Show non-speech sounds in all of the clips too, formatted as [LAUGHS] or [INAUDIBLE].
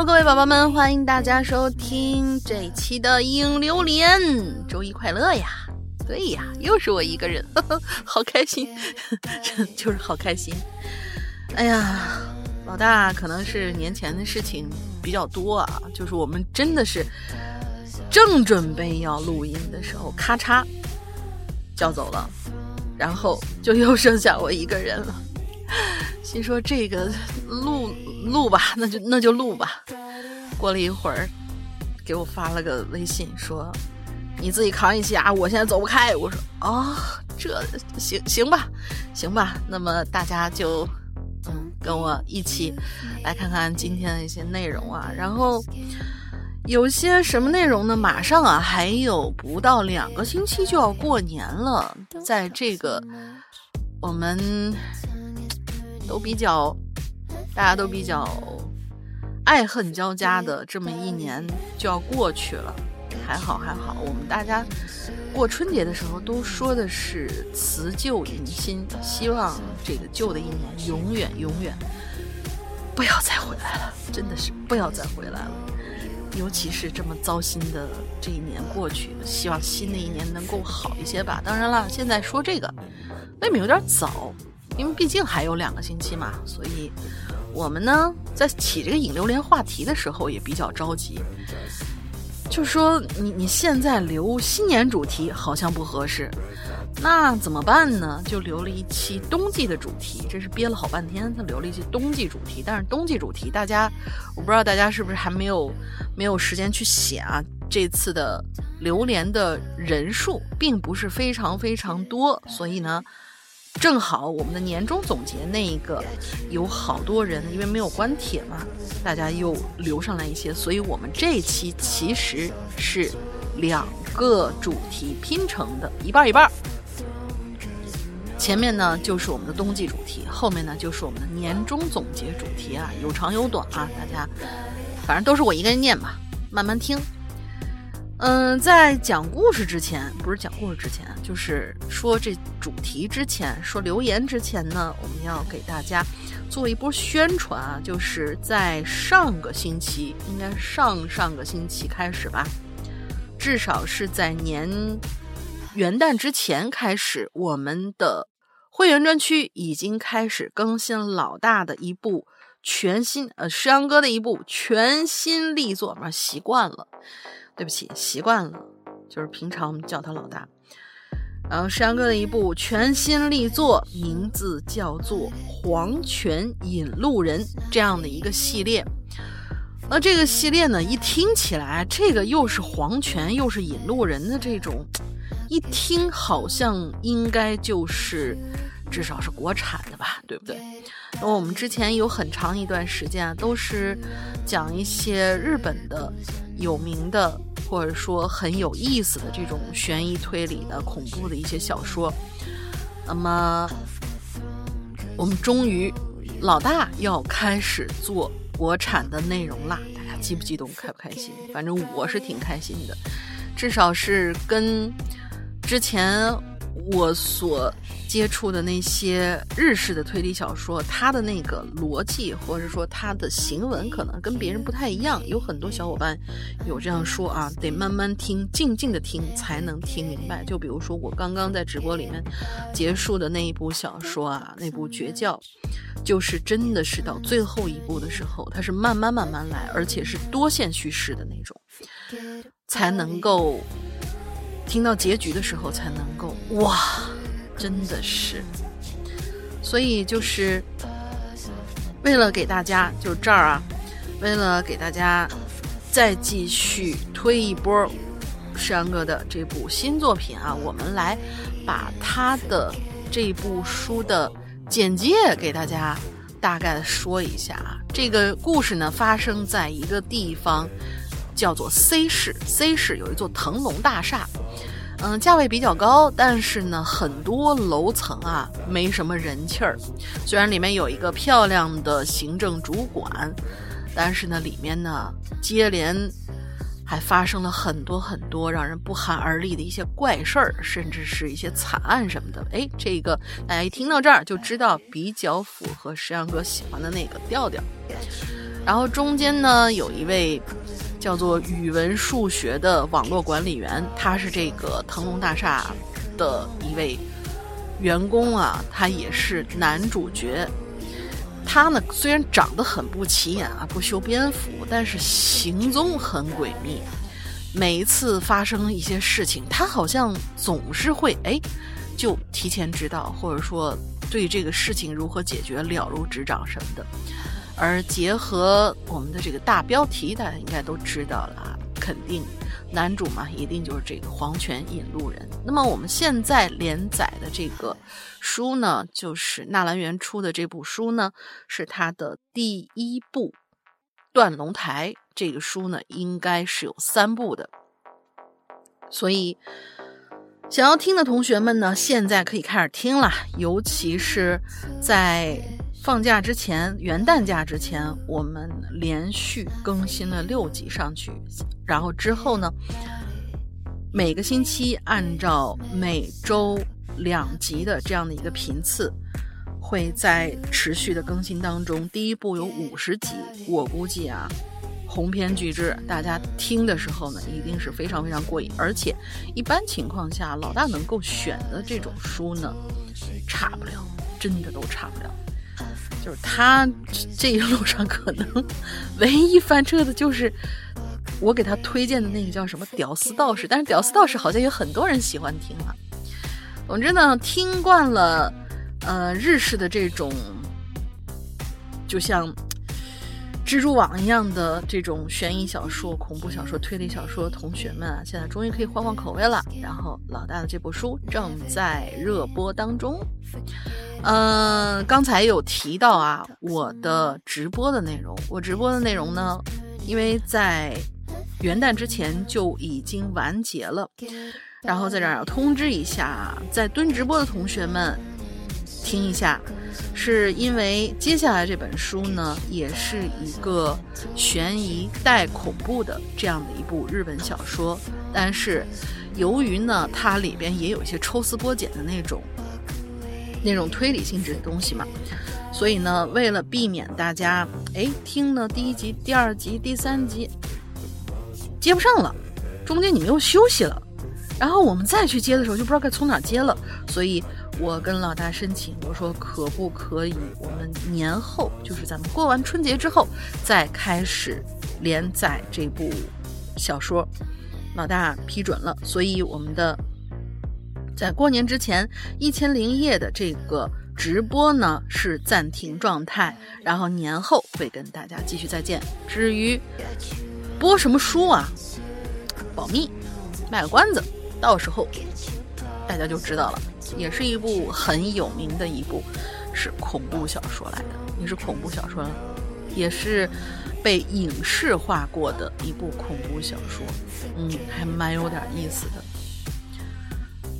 Hello，各位宝宝们，欢迎大家收听这一期的影榴莲。周一快乐呀！对呀，又是我一个人，呵 [LAUGHS] 呵好开心，[LAUGHS] 就是好开心。哎呀，老大可能是年前的事情比较多啊，就是我们真的是正准备要录音的时候，咔嚓叫走了，然后就又剩下我一个人了。心说这个录录吧，[LAUGHS] 那就那就录吧。过了一会儿，给我发了个微信说：“你自己扛一下，我现在走不开。”我说：“哦，这行行吧，行吧。”那么大家就嗯跟我一起来看看今天的一些内容啊。然后有些什么内容呢？马上啊，还有不到两个星期就要过年了，在这个我们。都比较，大家都比较爱恨交加的这么一年就要过去了，还好还好，我们大家过春节的时候都说的是辞旧迎新，希望这个旧的一年永远永远不要再回来了，真的是不要再回来了。尤其是这么糟心的这一年过去，希望新的一年能够好一些吧。当然了，现在说这个未免有点早。因为毕竟还有两个星期嘛，所以我们呢在起这个引榴莲话题的时候也比较着急。就说你你现在留新年主题好像不合适，那怎么办呢？就留了一期冬季的主题，这是憋了好半天，他留了一期冬季主题。但是冬季主题大家，我不知道大家是不是还没有没有时间去写啊？这次的榴莲的人数并不是非常非常多，所以呢。正好我们的年终总结那一个有好多人，因为没有关帖嘛，大家又留上来一些，所以我们这期其实是两个主题拼成的，一半一半。前面呢就是我们的冬季主题，后面呢就是我们的年终总结主题啊，有长有短啊，大家反正都是我一个人念吧，慢慢听。嗯，在讲故事之前，不是讲故事之前，就是说这主题之前，说留言之前呢，我们要给大家做一波宣传啊，就是在上个星期，应该上上个星期开始吧，至少是在年元旦之前开始，我们的会员专区已经开始更新老大的一部全新，呃，石阳哥的一部全新力作，嘛，习惯了。对不起，习惯了，就是平常我们叫他老大。然后山哥的一部全新力作，名字叫做《黄泉引路人》这样的一个系列。那这个系列呢，一听起来，这个又是黄泉又是引路人的这种，一听好像应该就是至少是国产的吧，对不对？那我们之前有很长一段时间啊，都是讲一些日本的有名的。或者说很有意思的这种悬疑推理的恐怖的一些小说，那么我们终于老大要开始做国产的内容啦！大家激不激动，开不开心？反正我是挺开心的，至少是跟之前我所。接触的那些日式的推理小说，它的那个逻辑或者说它的行文可能跟别人不太一样。有很多小伙伴有这样说啊，得慢慢听，静静的听才能听明白。就比如说我刚刚在直播里面结束的那一部小说啊，那部《绝教》，就是真的是到最后一部的时候，它是慢慢慢慢来，而且是多线叙事的那种，才能够听到结局的时候才能够哇。真的是，所以就是为了给大家，就这儿啊，为了给大家再继续推一波山哥的这部新作品啊，我们来把他的这部书的简介给大家大概的说一下啊。这个故事呢，发生在一个地方叫做 C 市，C 市有一座腾龙大厦。嗯，价位比较高，但是呢，很多楼层啊没什么人气儿。虽然里面有一个漂亮的行政主管，但是呢，里面呢接连还发生了很多很多让人不寒而栗的一些怪事儿，甚至是一些惨案什么的。哎，这个大家一听到这儿就知道比较符合石阳哥喜欢的那个调调。然后中间呢有一位叫做语文数学的网络管理员，他是这个腾龙大厦的一位员工啊，他也是男主角。他呢虽然长得很不起眼啊，不修边幅，但是行踪很诡秘。每一次发生一些事情，他好像总是会哎，就提前知道，或者说对这个事情如何解决了如指掌什么的。而结合我们的这个大标题，大家应该都知道了啊，肯定男主嘛，一定就是这个黄泉引路人。那么我们现在连载的这个书呢，就是纳兰元出的这部书呢，是他的第一部《断龙台》。这个书呢，应该是有三部的，所以想要听的同学们呢，现在可以开始听了，尤其是在。放假之前，元旦假之前，我们连续更新了六集上去，然后之后呢，每个星期按照每周两集的这样的一个频次，会在持续的更新当中。第一部有五十集，我估计啊，鸿篇巨制，大家听的时候呢，一定是非常非常过瘾。而且一般情况下，老大能够选的这种书呢，差不了，真的都差不了。就是他这一路上可能 [LAUGHS] 唯一翻车的就是我给他推荐的那个叫什么《屌丝道士》，但是《屌丝道士》好像有很多人喜欢听啊。总之呢，听惯了呃日式的这种，就像。蜘蛛网一样的这种悬疑小说、恐怖小说、推理小说，同学们啊，现在终于可以换换口味了。然后老大的这部书正在热播当中。嗯，刚才有提到啊，我的直播的内容，我直播的内容呢，因为在元旦之前就已经完结了。然后在这儿要通知一下，在蹲直播的同学们，听一下。是因为接下来这本书呢，也是一个悬疑带恐怖的这样的一部日本小说，但是由于呢，它里边也有一些抽丝剥茧的那种那种推理性质的东西嘛，所以呢，为了避免大家哎听呢第一集、第二集、第三集接不上了，中间你们又休息了，然后我们再去接的时候就不知道该从哪接了，所以。我跟老大申请，我说可不可以？我们年后就是咱们过完春节之后再开始连载这部小说。老大批准了，所以我们的在过年之前一千零一夜的这个直播呢是暂停状态，然后年后会跟大家继续再见。至于播什么书啊，保密，卖个关子，到时候大家就知道了。也是一部很有名的一部，是恐怖小说来的，也是恐怖小说，也是被影视化过的一部恐怖小说，嗯，还蛮有点意思的。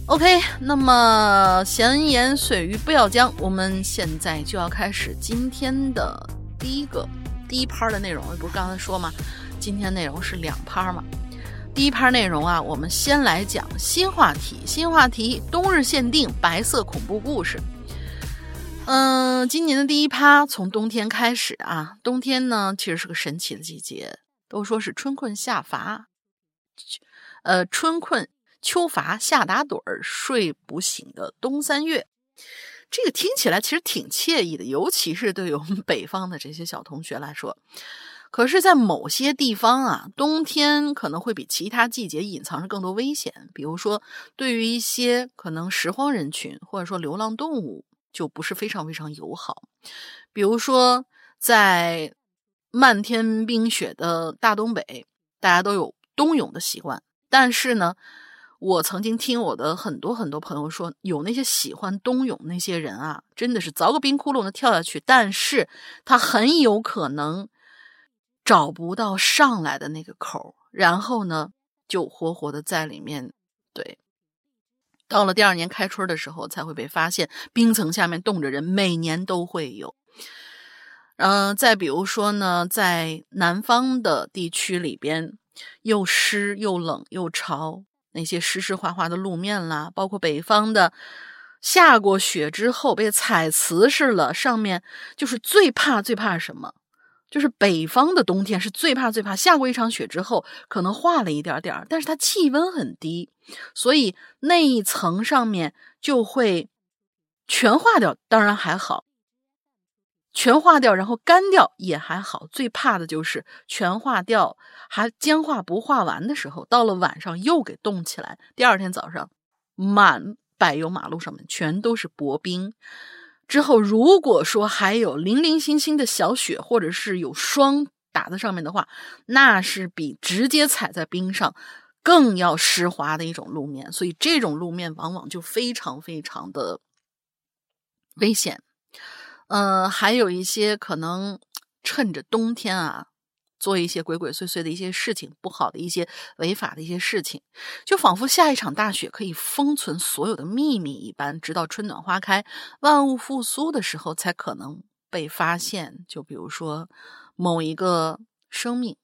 OK，那么闲言碎语不要讲，我们现在就要开始今天的第一个第一趴的内容，不是刚才说吗？今天内容是两趴嘛。第一趴内容啊，我们先来讲新话题。新话题，冬日限定白色恐怖故事。嗯，今年的第一趴从冬天开始啊。冬天呢，其实是个神奇的季节，都说是春困夏乏，呃，春困秋乏夏打盹儿，睡不醒的冬三月。这个听起来其实挺惬意的，尤其是对于我们北方的这些小同学来说。可是，在某些地方啊，冬天可能会比其他季节隐藏着更多危险。比如说，对于一些可能拾荒人群或者说流浪动物，就不是非常非常友好。比如说，在漫天冰雪的大东北，大家都有冬泳的习惯。但是呢，我曾经听我的很多很多朋友说，有那些喜欢冬泳那些人啊，真的是凿个冰窟窿的跳下去，但是他很有可能。找不到上来的那个口，然后呢，就活活的在里面。对，到了第二年开春的时候，才会被发现冰层下面冻着人。每年都会有。嗯，再比如说呢，在南方的地区里边，又湿又冷又潮，那些湿湿滑滑的路面啦，包括北方的下过雪之后被踩瓷实了，上面就是最怕最怕什么？就是北方的冬天是最怕最怕下过一场雪之后，可能化了一点点但是它气温很低，所以那一层上面就会全化掉。当然还好，全化掉然后干掉也还好。最怕的就是全化掉还僵化不化完的时候，到了晚上又给冻起来，第二天早上满柏油马路上面全都是薄冰。之后，如果说还有零零星星的小雪，或者是有霜打在上面的话，那是比直接踩在冰上更要湿滑的一种路面。所以，这种路面往往就非常非常的危险。呃，还有一些可能趁着冬天啊。做一些鬼鬼祟祟的一些事情，不好的一些违法的一些事情，就仿佛下一场大雪可以封存所有的秘密一般，直到春暖花开、万物复苏的时候才可能被发现。就比如说，某一个生命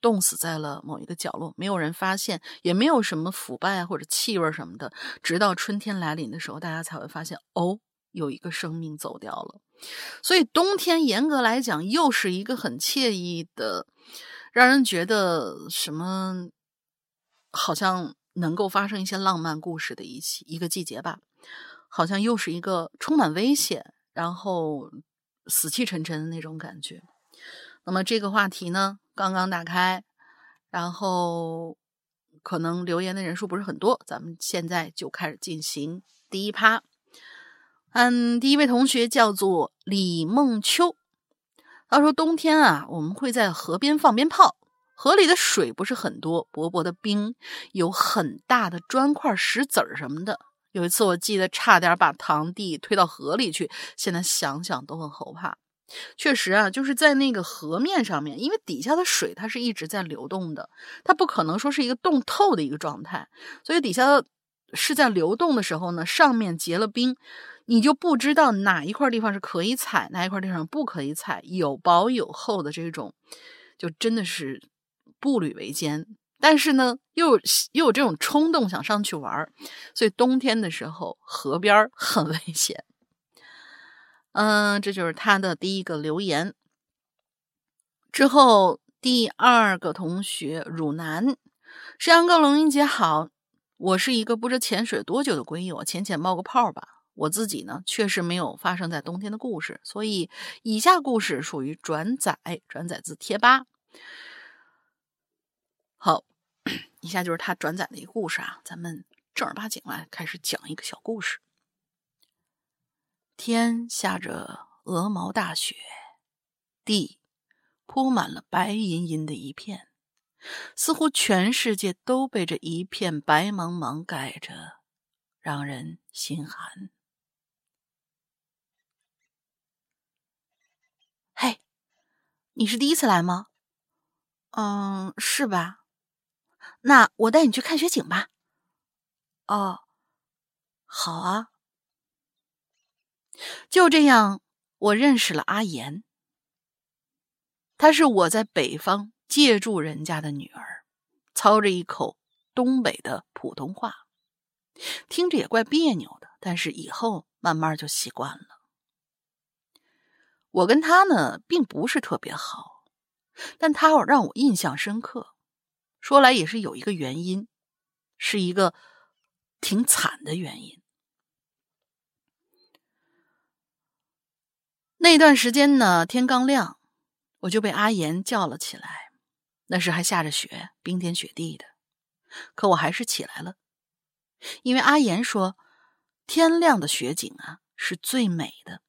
冻死在了某一个角落，没有人发现，也没有什么腐败或者气味什么的，直到春天来临的时候，大家才会发现，哦，有一个生命走掉了。所以冬天严格来讲，又是一个很惬意的，让人觉得什么好像能够发生一些浪漫故事的一期一个季节吧。好像又是一个充满危险，然后死气沉沉的那种感觉。那么这个话题呢，刚刚打开，然后可能留言的人数不是很多，咱们现在就开始进行第一趴。嗯，第一位同学叫做李梦秋，他说：“冬天啊，我们会在河边放鞭炮，河里的水不是很多，薄薄的冰，有很大的砖块、石子儿什么的。有一次，我记得差点把堂弟推到河里去，现在想想都很后怕。确实啊，就是在那个河面上面，因为底下的水它是一直在流动的，它不可能说是一个冻透的一个状态，所以底下是在流动的时候呢，上面结了冰。”你就不知道哪一块地方是可以踩，哪一块地方不可以踩，有薄有厚的这种，就真的是步履维艰。但是呢，又又有这种冲动想上去玩所以冬天的时候河边很危险。嗯，这就是他的第一个留言。之后第二个同学汝南，山阳哥龙英姐好，我是一个不知潜水多久的龟友，浅浅冒个泡吧。我自己呢，确实没有发生在冬天的故事，所以以下故事属于转载，转载自贴吧。好，以下就是他转载的一个故事啊，咱们正儿八经来开始讲一个小故事。天下着鹅毛大雪，地铺满了白银银的一片，似乎全世界都被这一片白茫茫盖着，让人心寒。你是第一次来吗？嗯，是吧？那我带你去看雪景吧。哦，好啊。就这样，我认识了阿言。她是我在北方借住人家的女儿，操着一口东北的普通话，听着也怪别扭的，但是以后慢慢就习惯了。我跟他呢，并不是特别好，但他让我印象深刻。说来也是有一个原因，是一个挺惨的原因。那段时间呢，天刚亮，我就被阿言叫了起来。那时还下着雪，冰天雪地的，可我还是起来了，因为阿言说，天亮的雪景啊，是最美的。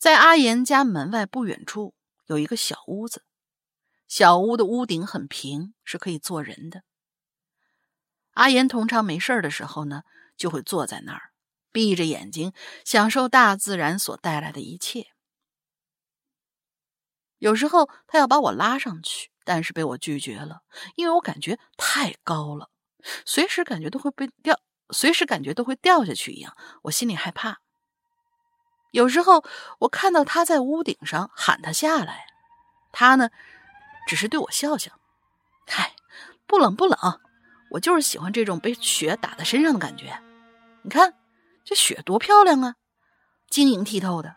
在阿岩家门外不远处有一个小屋子，小屋的屋顶很平，是可以坐人的。阿岩通常没事的时候呢，就会坐在那儿，闭着眼睛享受大自然所带来的一切。有时候他要把我拉上去，但是被我拒绝了，因为我感觉太高了，随时感觉都会被掉，随时感觉都会掉下去一样，我心里害怕。有时候我看到他在屋顶上喊他下来，他呢，只是对我笑笑。嗨，不冷不冷，我就是喜欢这种被雪打在身上的感觉。你看这雪多漂亮啊，晶莹剔透的。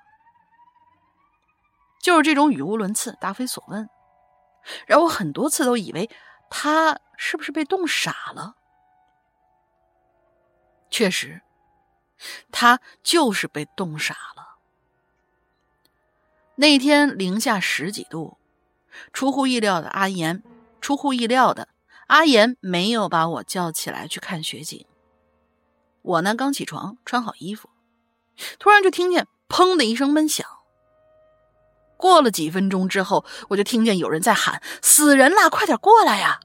就是这种语无伦次、答非所问，让我很多次都以为他是不是被冻傻了。确实，他就是被冻傻了。那天零下十几度，出乎意料的阿岩，出乎意料的阿岩没有把我叫起来去看雪景。我呢，刚起床，穿好衣服，突然就听见“砰”的一声闷响。过了几分钟之后，我就听见有人在喊：“死人啦，快点过来呀！”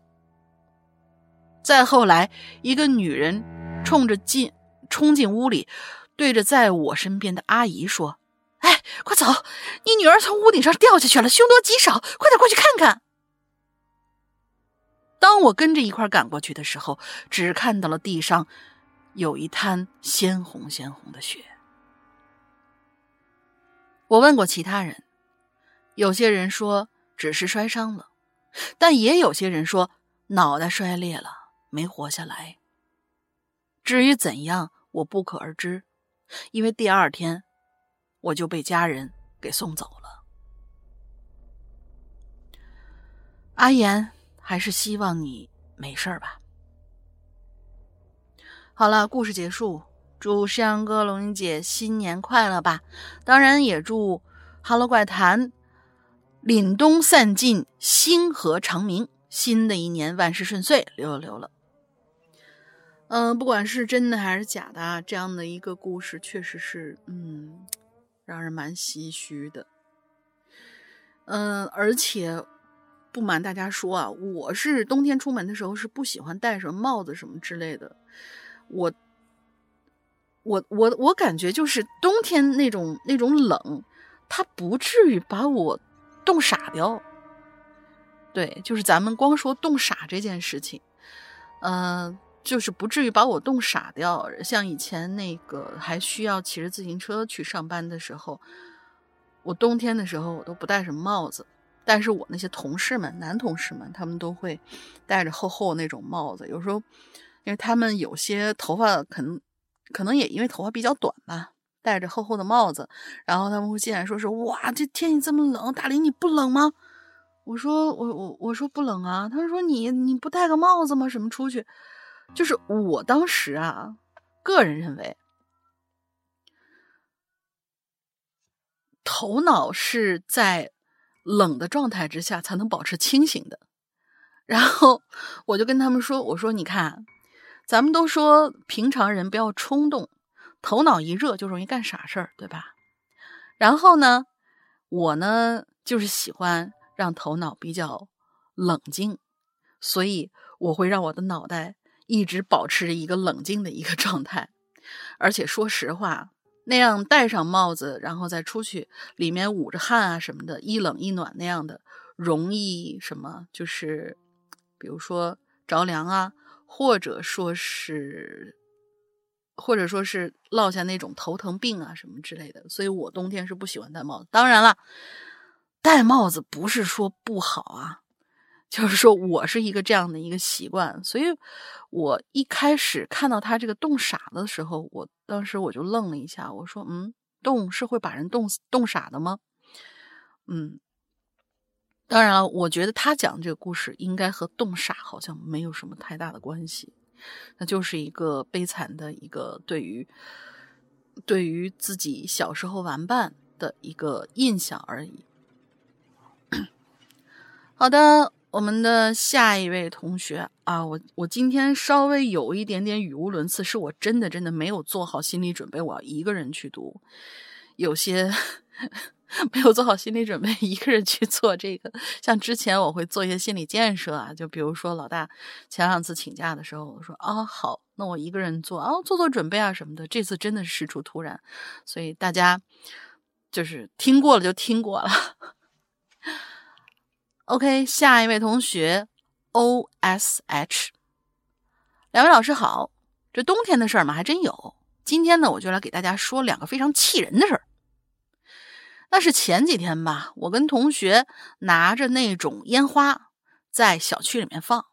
再后来，一个女人冲着进冲进屋里，对着在我身边的阿姨说：“哎，快走！你女儿从屋顶上掉下去了，凶多吉少，快点过去看看。”当我跟着一块赶过去的时候，只看到了地上有一滩鲜红鲜红的血。我问过其他人。有些人说只是摔伤了，但也有些人说脑袋摔裂了，没活下来。至于怎样，我不可而知，因为第二天我就被家人给送走了。阿言，还是希望你没事吧。好了，故事结束。祝山哥、龙英姐新年快乐吧！当然也祝《哈喽怪谈》。凛冬散尽，星河长明。新的一年万事顺遂，溜了溜了。嗯，不管是真的还是假的，这样的一个故事确实是，嗯，让人蛮唏嘘的。嗯，而且不瞒大家说啊，我是冬天出门的时候是不喜欢戴什么帽子什么之类的。我，我，我，我感觉就是冬天那种那种冷，它不至于把我。冻傻掉，对，就是咱们光说冻傻这件事情，嗯，就是不至于把我冻傻掉。像以前那个还需要骑着自行车去上班的时候，我冬天的时候我都不戴什么帽子，但是我那些同事们，男同事们，他们都会戴着厚厚那种帽子。有时候，因为他们有些头发可能，可能也因为头发比较短吧。戴着厚厚的帽子，然后他们会进来说：“是哇，这天气这么冷，大林你不冷吗？”我说：“我我我说不冷啊。”他说：“你你不戴个帽子吗？什么出去？”就是我当时啊，个人认为，头脑是在冷的状态之下才能保持清醒的。然后我就跟他们说：“我说你看，咱们都说平常人不要冲动。”头脑一热就容易干傻事儿，对吧？然后呢，我呢就是喜欢让头脑比较冷静，所以我会让我的脑袋一直保持着一个冷静的一个状态。而且说实话，那样戴上帽子然后再出去，里面捂着汗啊什么的，一冷一暖那样的，容易什么？就是比如说着凉啊，或者说是。或者说是落下那种头疼病啊什么之类的，所以我冬天是不喜欢戴帽子。当然了，戴帽子不是说不好啊，就是说我是一个这样的一个习惯。所以我一开始看到他这个冻傻的时候，我当时我就愣了一下，我说：“嗯，冻是会把人冻死冻傻的吗？”嗯，当然了，我觉得他讲这个故事应该和冻傻好像没有什么太大的关系。那就是一个悲惨的一个对于对于自己小时候玩伴的一个印象而已。[COUGHS] 好的，我们的下一位同学啊，我我今天稍微有一点点语无伦次，是我真的真的没有做好心理准备，我要一个人去读，有些。[LAUGHS] 没有做好心理准备，一个人去做这个。像之前我会做一些心理建设啊，就比如说老大前两次请假的时候，我说啊好，那我一个人做啊，做做准备啊什么的。这次真的是事出突然，所以大家就是听过了就听过了。OK，下一位同学 O S H，两位老师好。这冬天的事儿嘛，还真有。今天呢，我就来给大家说两个非常气人的事儿。那是前几天吧，我跟同学拿着那种烟花在小区里面放，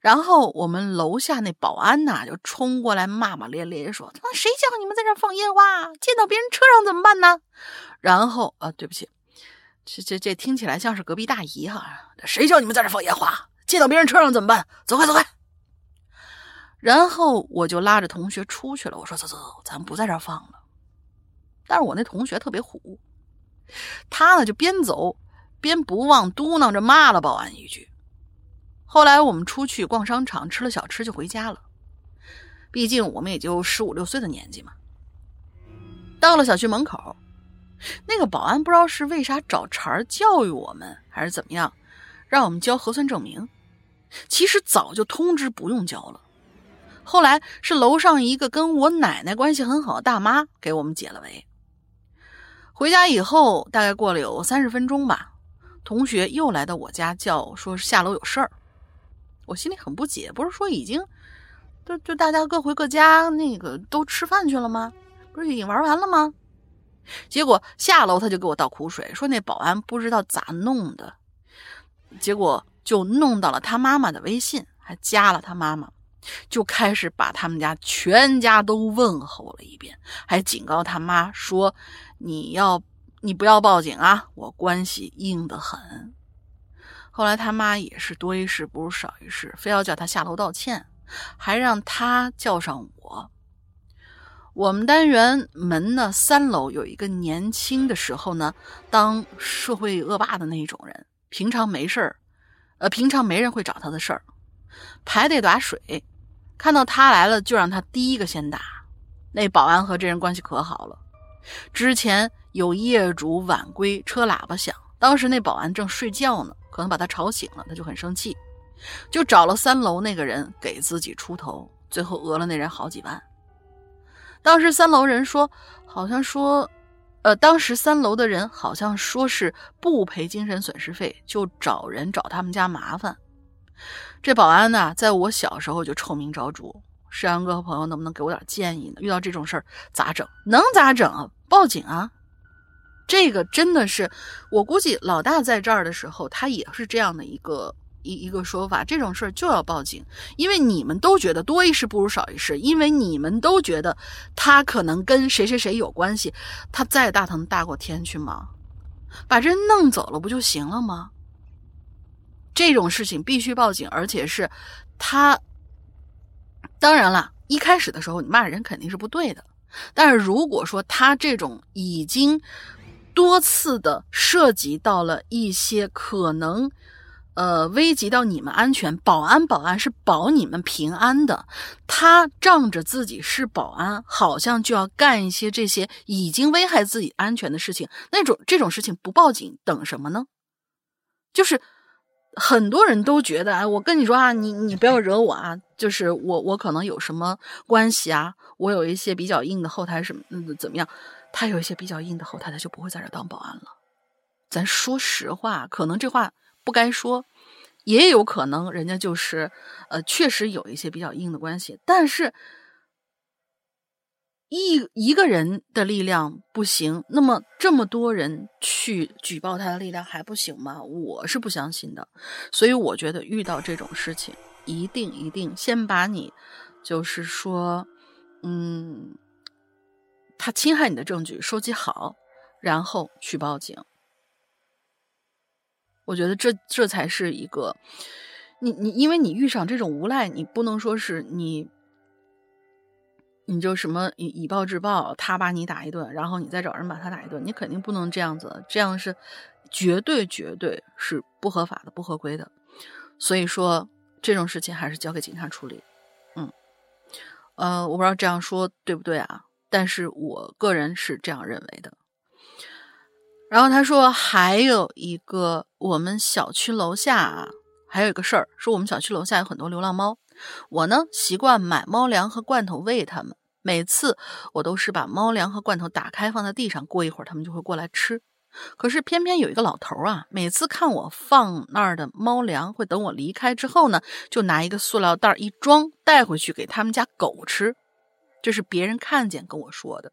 然后我们楼下那保安呐就冲过来骂骂咧咧说：“他妈谁叫你们在这放烟花？溅到别人车上怎么办呢？”然后啊，对不起，这这这听起来像是隔壁大姨哈，谁叫你们在这放烟花？溅到别人车上怎么办？走开，走开！然后我就拉着同学出去了。我说：“走走走，咱不在这放了。”但是我那同学特别虎，他呢就边走边不忘嘟囔着骂了保安一句。后来我们出去逛商场，吃了小吃就回家了。毕竟我们也就十五六岁的年纪嘛。到了小区门口，那个保安不知道是为啥找茬教育我们，还是怎么样，让我们交核酸证明。其实早就通知不用交了。后来是楼上一个跟我奶奶关系很好的大妈给我们解了围。回家以后，大概过了有三十分钟吧，同学又来到我家叫说下楼有事儿。我心里很不解，不是说已经，就就大家各回各家，那个都吃饭去了吗？不是已经玩完了吗？结果下楼他就给我倒苦水，说那保安不知道咋弄的，结果就弄到了他妈妈的微信，还加了他妈妈，就开始把他们家全家都问候了一遍，还警告他妈说：“你要你不要报警啊，我关系硬得很。”后来他妈也是多一事不如少一事，非要叫他下楼道歉，还让他叫上我。我们单元门呢三楼有一个年轻的时候呢当社会恶霸的那一种人，平常没事儿，呃，平常没人会找他的事儿，排队打水，看到他来了就让他第一个先打。那保安和这人关系可好了，之前有业主晚归，车喇叭响，当时那保安正睡觉呢。可能把他吵醒了，他就很生气，就找了三楼那个人给自己出头，最后讹了那人好几万。当时三楼人说，好像说，呃，当时三楼的人好像说是不赔精神损失费，就找人找他们家麻烦。这保安呢，在我小时候就臭名昭著。山羊哥和朋友能不能给我点建议呢？遇到这种事儿咋整？能咋整啊？报警啊！这个真的是，我估计老大在这儿的时候，他也是这样的一个一一个说法。这种事儿就要报警，因为你们都觉得多一事不如少一事，因为你们都觉得他可能跟谁谁谁有关系。他再大，能大过天去吗？把人弄走了不就行了吗？这种事情必须报警，而且是他。当然了，一开始的时候你骂人肯定是不对的，但是如果说他这种已经。多次的涉及到了一些可能，呃，危及到你们安全。保安，保安是保你们平安的。他仗着自己是保安，好像就要干一些这些已经危害自己安全的事情。那种这种事情不报警等什么呢？就是很多人都觉得，哎，我跟你说啊，你你不要惹我啊。就是我我可能有什么关系啊？我有一些比较硬的后台，什么嗯怎么样？他有一些比较硬的后台，他就不会在这当保安了。咱说实话，可能这话不该说，也有可能人家就是，呃，确实有一些比较硬的关系。但是，一一个人的力量不行，那么这么多人去举报他的力量还不行吗？我是不相信的。所以我觉得遇到这种事情，一定一定先把你，就是说，嗯。他侵害你的证据收集好，然后去报警。我觉得这这才是一个，你你因为你遇上这种无赖，你不能说是你，你就什么以以暴制暴，他把你打一顿，然后你再找人把他打一顿，你肯定不能这样子，这样是绝对绝对是不合法的、不合规的。所以说这种事情还是交给警察处理。嗯，呃，我不知道这样说对不对啊？但是我个人是这样认为的。然后他说还有一个，我们小区楼下啊，还有一个事儿，说我们小区楼下有很多流浪猫。我呢习惯买猫粮和罐头喂它们，每次我都是把猫粮和罐头打开放在地上，过一会儿它们就会过来吃。可是偏偏有一个老头啊，每次看我放那儿的猫粮，会等我离开之后呢，就拿一个塑料袋一装带回去给他们家狗吃。这是别人看见跟我说的，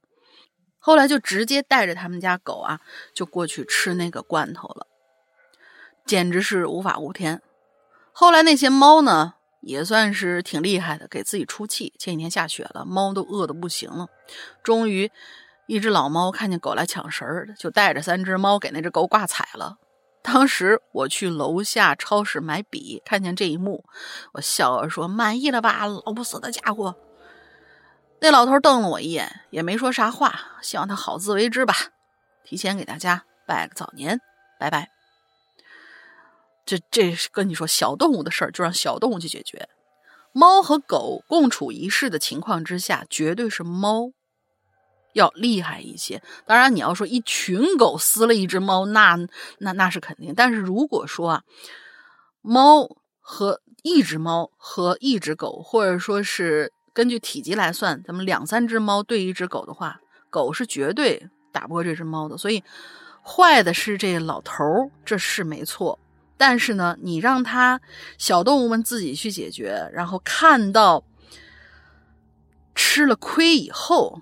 后来就直接带着他们家狗啊，就过去吃那个罐头了，简直是无法无天。后来那些猫呢，也算是挺厉害的，给自己出气。前几天下雪了，猫都饿得不行了，终于一只老猫看见狗来抢食儿，就带着三只猫给那只狗挂彩了。当时我去楼下超市买笔，看见这一幕，我笑着说：“满意了吧，老不死的家伙！”那老头瞪了我一眼，也没说啥话，希望他好自为之吧。提前给大家拜个早年，拜拜。这这是跟你说小动物的事儿，就让小动物去解决。猫和狗共处一室的情况之下，绝对是猫要厉害一些。当然，你要说一群狗撕了一只猫，那那那是肯定。但是如果说啊，猫和一只猫和一只狗，或者说是根据体积来算，咱们两三只猫对一只狗的话，狗是绝对打不过这只猫的。所以，坏的是这老头儿，这是没错。但是呢，你让他小动物们自己去解决，然后看到吃了亏以后，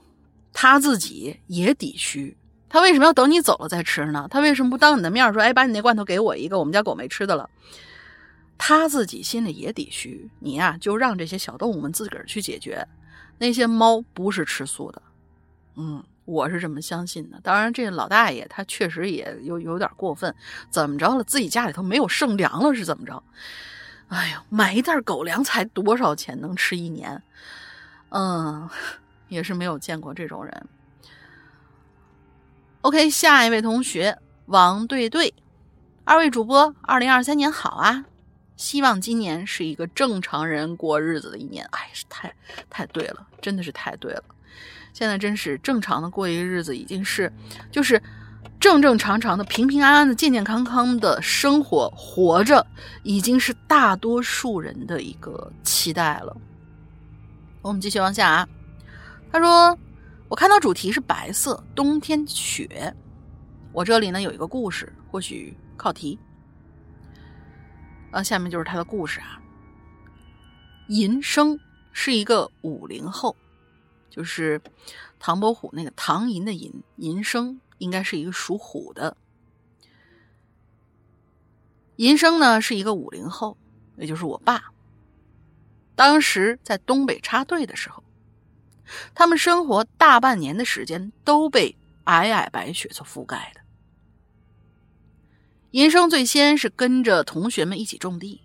他自己也底虚。他为什么要等你走了再吃呢？他为什么不当你的面说：“哎，把你那罐头给我一个，我们家狗没吃的了。”他自己心里也底虚。你呀，就让这些小动物们自个儿去解决。那些猫不是吃素的，嗯。我是这么相信的，当然，这老大爷他确实也有有点过分，怎么着了？自己家里头没有剩粮了是怎么着？哎呦，买一袋狗粮才多少钱？能吃一年？嗯，也是没有见过这种人。OK，下一位同学王对对，二位主播，二零二三年好啊！希望今年是一个正常人过日子的一年。哎，是太太对了，真的是太对了。现在真是正常的过一个日子，已经是就是正正常常的、平平安安的、健健康康的生活活着，已经是大多数人的一个期待了。我们继续往下啊。他说：“我看到主题是白色冬天雪，我这里呢有一个故事，或许靠题。啊，下面就是他的故事啊。银生是一个五零后。”就是唐伯虎那个唐寅的寅，寅生应该是一个属虎的。寅生呢是一个五零后，也就是我爸。当时在东北插队的时候，他们生活大半年的时间都被皑皑白雪所覆盖的。银生最先是跟着同学们一起种地，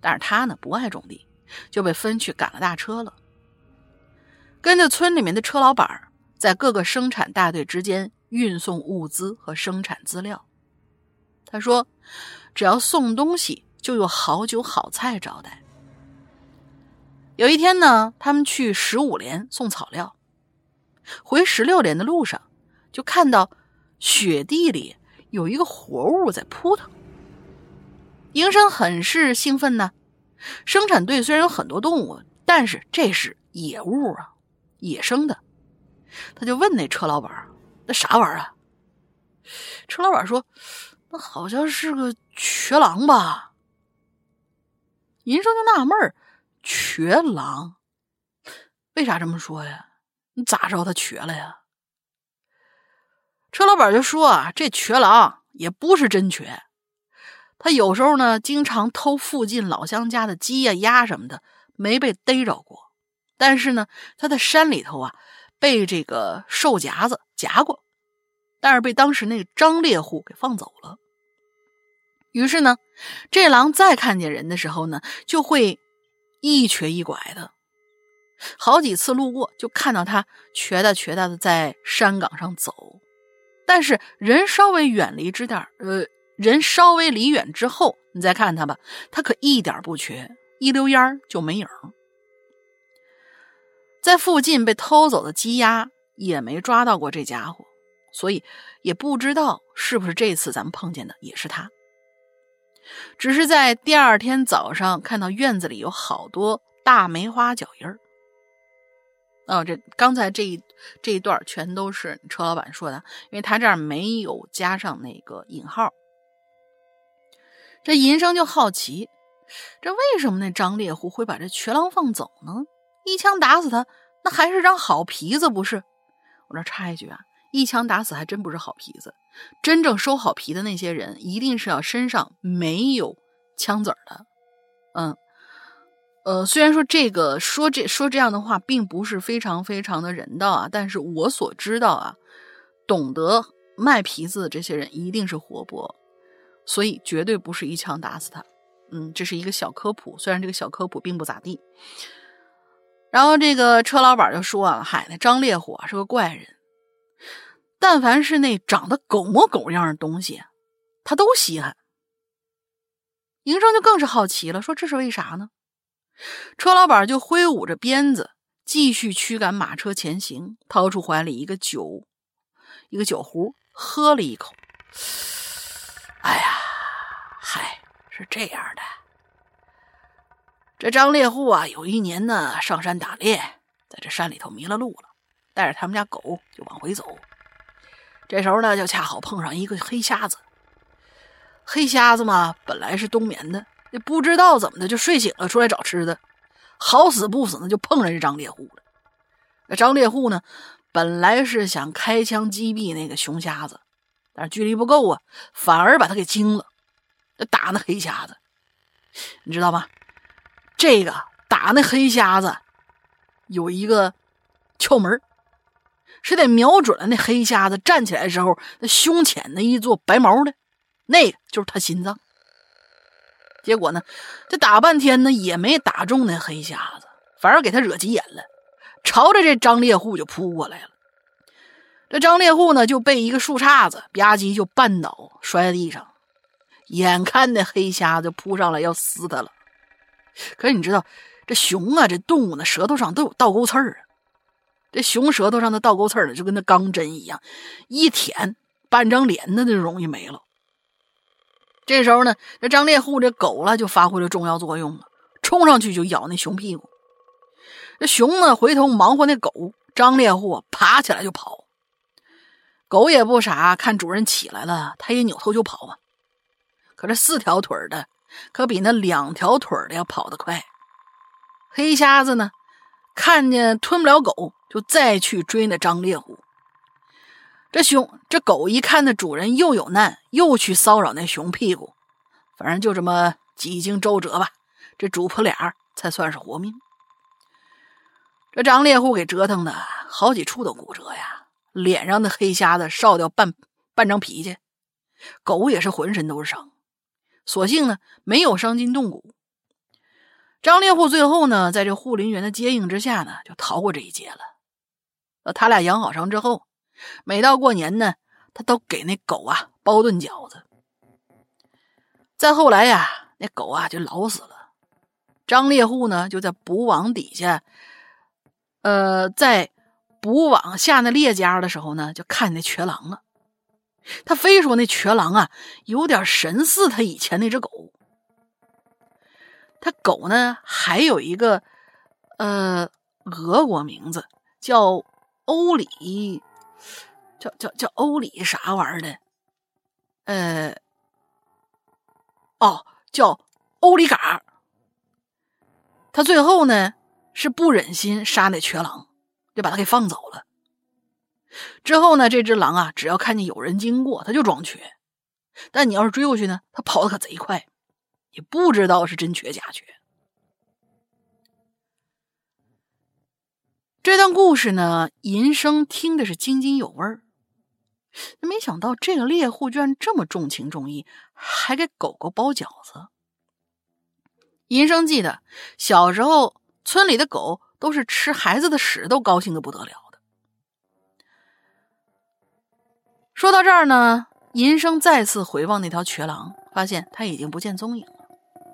但是他呢不爱种地，就被分去赶了大车了。跟着村里面的车老板，在各个生产大队之间运送物资和生产资料。他说：“只要送东西，就有好酒好菜招待。”有一天呢，他们去十五连送草料，回十六连的路上，就看到雪地里有一个活物在扑腾。营生很是兴奋呢。生产队虽然有很多动物，但是这是野物啊。野生的，他就问那车老板：“那啥玩意儿啊？”车老板说：“那好像是个瘸狼吧？”银生就纳闷儿：“瘸狼？为啥这么说呀？你咋知道他瘸了呀？”车老板就说：“啊，这瘸狼也不是真瘸，他有时候呢，经常偷附近老乡家的鸡呀、鸭什么的，没被逮着过。”但是呢，他在山里头啊，被这个兽夹子夹过，但是被当时那个张猎户给放走了。于是呢，这狼再看见人的时候呢，就会一瘸一拐的。好几次路过，就看到他瘸哒瘸哒的在山岗上走。但是人稍微远离之点呃，人稍微离远之后，你再看他吧，他可一点不瘸，一溜烟就没影在附近被偷走的鸡鸭也没抓到过这家伙，所以也不知道是不是这次咱们碰见的也是他。只是在第二天早上看到院子里有好多大梅花脚印儿。哦，这刚才这一这一段全都是车老板说的，因为他这儿没有加上那个引号。这银生就好奇，这为什么那张猎户会把这瘸狼放走呢？一枪打死他，那还是张好皮子，不是？我这插一句啊，一枪打死还真不是好皮子。真正收好皮的那些人，一定是要身上没有枪子儿的。嗯，呃，虽然说这个说这说这样的话，并不是非常非常的人道啊，但是我所知道啊，懂得卖皮子的这些人一定是活剥，所以绝对不是一枪打死他。嗯，这是一个小科普，虽然这个小科普并不咋地。然后这个车老板就说了：“嗨，那张烈火是个怪人，但凡是那长得狗模狗样的东西，他都稀罕。”营生就更是好奇了，说：“这是为啥呢？”车老板就挥舞着鞭子，继续驱赶马车前行，掏出怀里一个酒，一个酒壶，喝了一口。哎呀，嗨，是这样的，这张猎户啊，有一年呢上山打猎，在这山里头迷了路了，带着他们家狗就往回走。这时候呢，就恰好碰上一个黑瞎子。黑瞎子嘛，本来是冬眠的，不知道怎么的就睡醒了，出来找吃的。好死不死呢，就碰上这张猎户了。那张猎户呢，本来是想开枪击毙那个熊瞎子，但是距离不够啊，反而把他给惊了。打那黑瞎子，你知道吗？这个打那黑瞎子有一个窍门，是得瞄准了那黑瞎子站起来的时候，那胸前的一座白毛的。那个就是他心脏，结果呢，这打半天呢也没打中那黑瞎子，反而给他惹急眼了，朝着这张猎户就扑过来了。这张猎户呢就被一个树杈子吧唧就绊倒摔在地上，眼看那黑瞎子扑上来要撕他了。可是你知道，这熊啊，这动物呢舌头上都有倒钩刺儿啊，这熊舌头上的倒钩刺儿呢就跟那钢针一样，一舔半张脸那就容易没了。这时候呢，这张猎户这狗了就发挥了重要作用了，冲上去就咬那熊屁股。这熊呢回头忙活那狗，张猎户爬起来就跑。狗也不傻，看主人起来了，它也扭头就跑啊。可这四条腿的可比那两条腿的要跑得快。黑瞎子呢，看见吞不了狗，就再去追那张猎户。这熊这狗一看那主人又有难，又去骚扰那熊屁股，反正就这么几经周折吧，这主仆俩才算是活命。这张猎户给折腾的好几处都骨折呀，脸上的黑瞎子烧掉半半张皮去，狗也是浑身都是伤，所幸呢没有伤筋动骨。张猎户最后呢，在这护林员的接应之下呢，就逃过这一劫了。呃，他俩养好伤之后。每到过年呢，他都给那狗啊包顿饺子。再后来呀，那狗啊就老死了。张猎户呢就在捕网底下，呃，在捕网下那猎家的时候呢，就看见那瘸狼了。他非说那瘸狼啊有点神似他以前那只狗。他狗呢还有一个呃俄国名字叫欧里。叫叫叫欧里啥玩意儿的？呃，哦，叫欧里嘎。他最后呢是不忍心杀那瘸狼，就把他给放走了。之后呢，这只狼啊，只要看见有人经过，他就装瘸。但你要是追过去呢，他跑的可贼快，也不知道是真瘸假瘸。这段故事呢，银生听的是津津有味儿。没想到这个猎户居然这么重情重义，还给狗狗包饺子。银生记得小时候村里的狗都是吃孩子的屎都高兴的不得了的。说到这儿呢，银生再次回望那条瘸狼，发现他已经不见踪影了。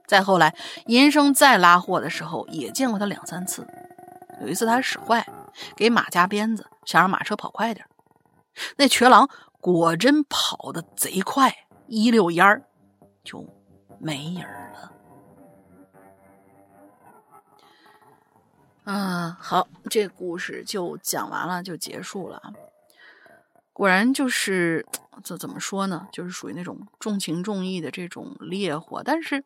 再后来，银生再拉货的时候也见过他两三次。有一次他使坏，给马加鞭子，想让马车跑快点。那瘸狼果真跑得贼快，一溜烟儿就没影了。啊，好，这故事就讲完了，就结束了。果然就是这怎么说呢？就是属于那种重情重义的这种烈火，但是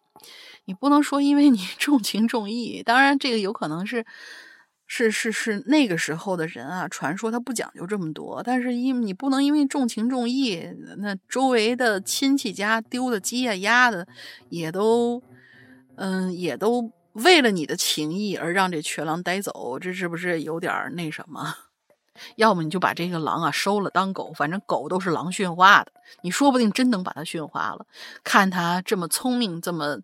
你不能说因为你 [LAUGHS] 重情重义，当然这个有可能是。是是是，那个时候的人啊，传说他不讲究这么多，但是因你不能因为重情重义，那周围的亲戚家丢的鸡呀鸭的，也都，嗯，也都为了你的情谊而让这瘸狼带走，这是不是有点那什么？要么你就把这个狼啊收了当狗，反正狗都是狼驯化的，你说不定真能把它驯化了。看它这么聪明，这么，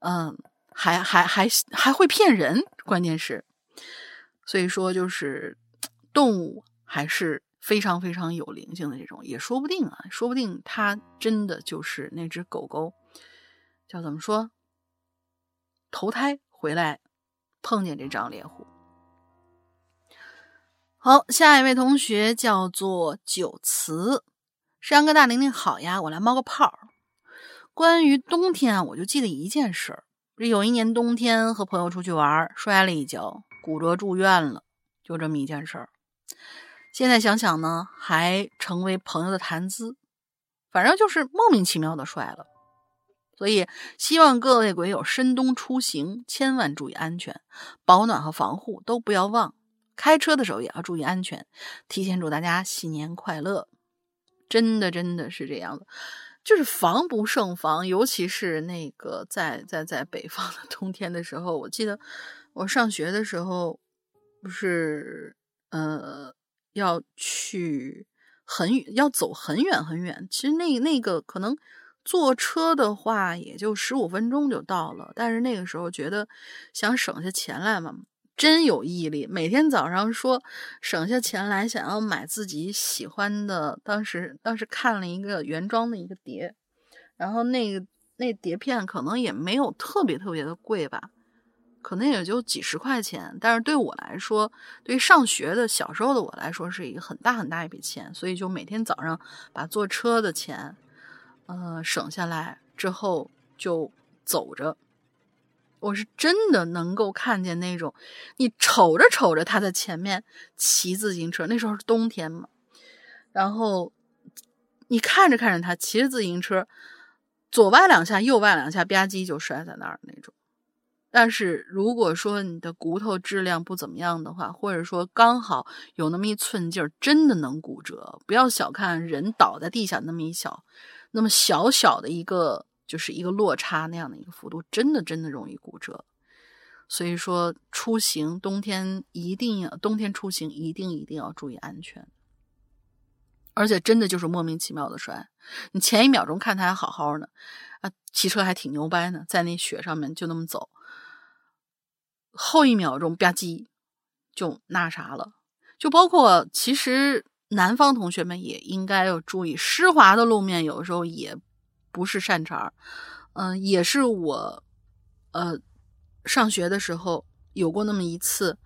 嗯，还还还还会骗人，关键是，所以说就是动物还是非常非常有灵性的这种，也说不定啊，说不定它真的就是那只狗狗，叫怎么说，投胎回来碰见这张猎户。好，下一位同学叫做九慈，山哥大玲玲好呀，我来冒个泡。关于冬天啊，我就记得一件事儿：这有一年冬天和朋友出去玩，摔了一跤，骨折住院了，就这么一件事儿。现在想想呢，还成为朋友的谈资。反正就是莫名其妙的摔了，所以希望各位鬼友深冬出行千万注意安全，保暖和防护都不要忘。开车的时候也要注意安全，提前祝大家新年快乐！真的，真的是这样的，就是防不胜防，尤其是那个在在在北方的冬天的时候，我记得我上学的时候，不是呃要去很远，要走很远很远，其实那那个可能坐车的话也就十五分钟就到了，但是那个时候觉得想省下钱来嘛。真有毅力，每天早上说省下钱来，想要买自己喜欢的。当时当时看了一个原装的一个碟，然后那个那碟片可能也没有特别特别的贵吧，可能也就几十块钱。但是对我来说，对于上学的小时候的我来说，是一个很大很大一笔钱。所以就每天早上把坐车的钱，呃，省下来之后就走着。我是真的能够看见那种，你瞅着瞅着他在前面骑自行车，那时候是冬天嘛，然后你看着看着他骑着自行车，左歪两下，右歪两下，吧唧就摔在那儿那种。但是如果说你的骨头质量不怎么样的话，或者说刚好有那么一寸劲儿，真的能骨折。不要小看人倒在地下那么一小，那么小小的一个。就是一个落差那样的一个幅度，真的真的容易骨折。所以说出行冬天一定要冬天出行一定一定要注意安全。而且真的就是莫名其妙的摔，你前一秒钟看他还好好的啊，骑车还挺牛掰呢，在那雪上面就那么走，后一秒钟吧唧就那啥了。就包括其实南方同学们也应该要注意，湿滑的路面有时候也。不是善茬嗯，也是我，呃，上学的时候有过那么一次，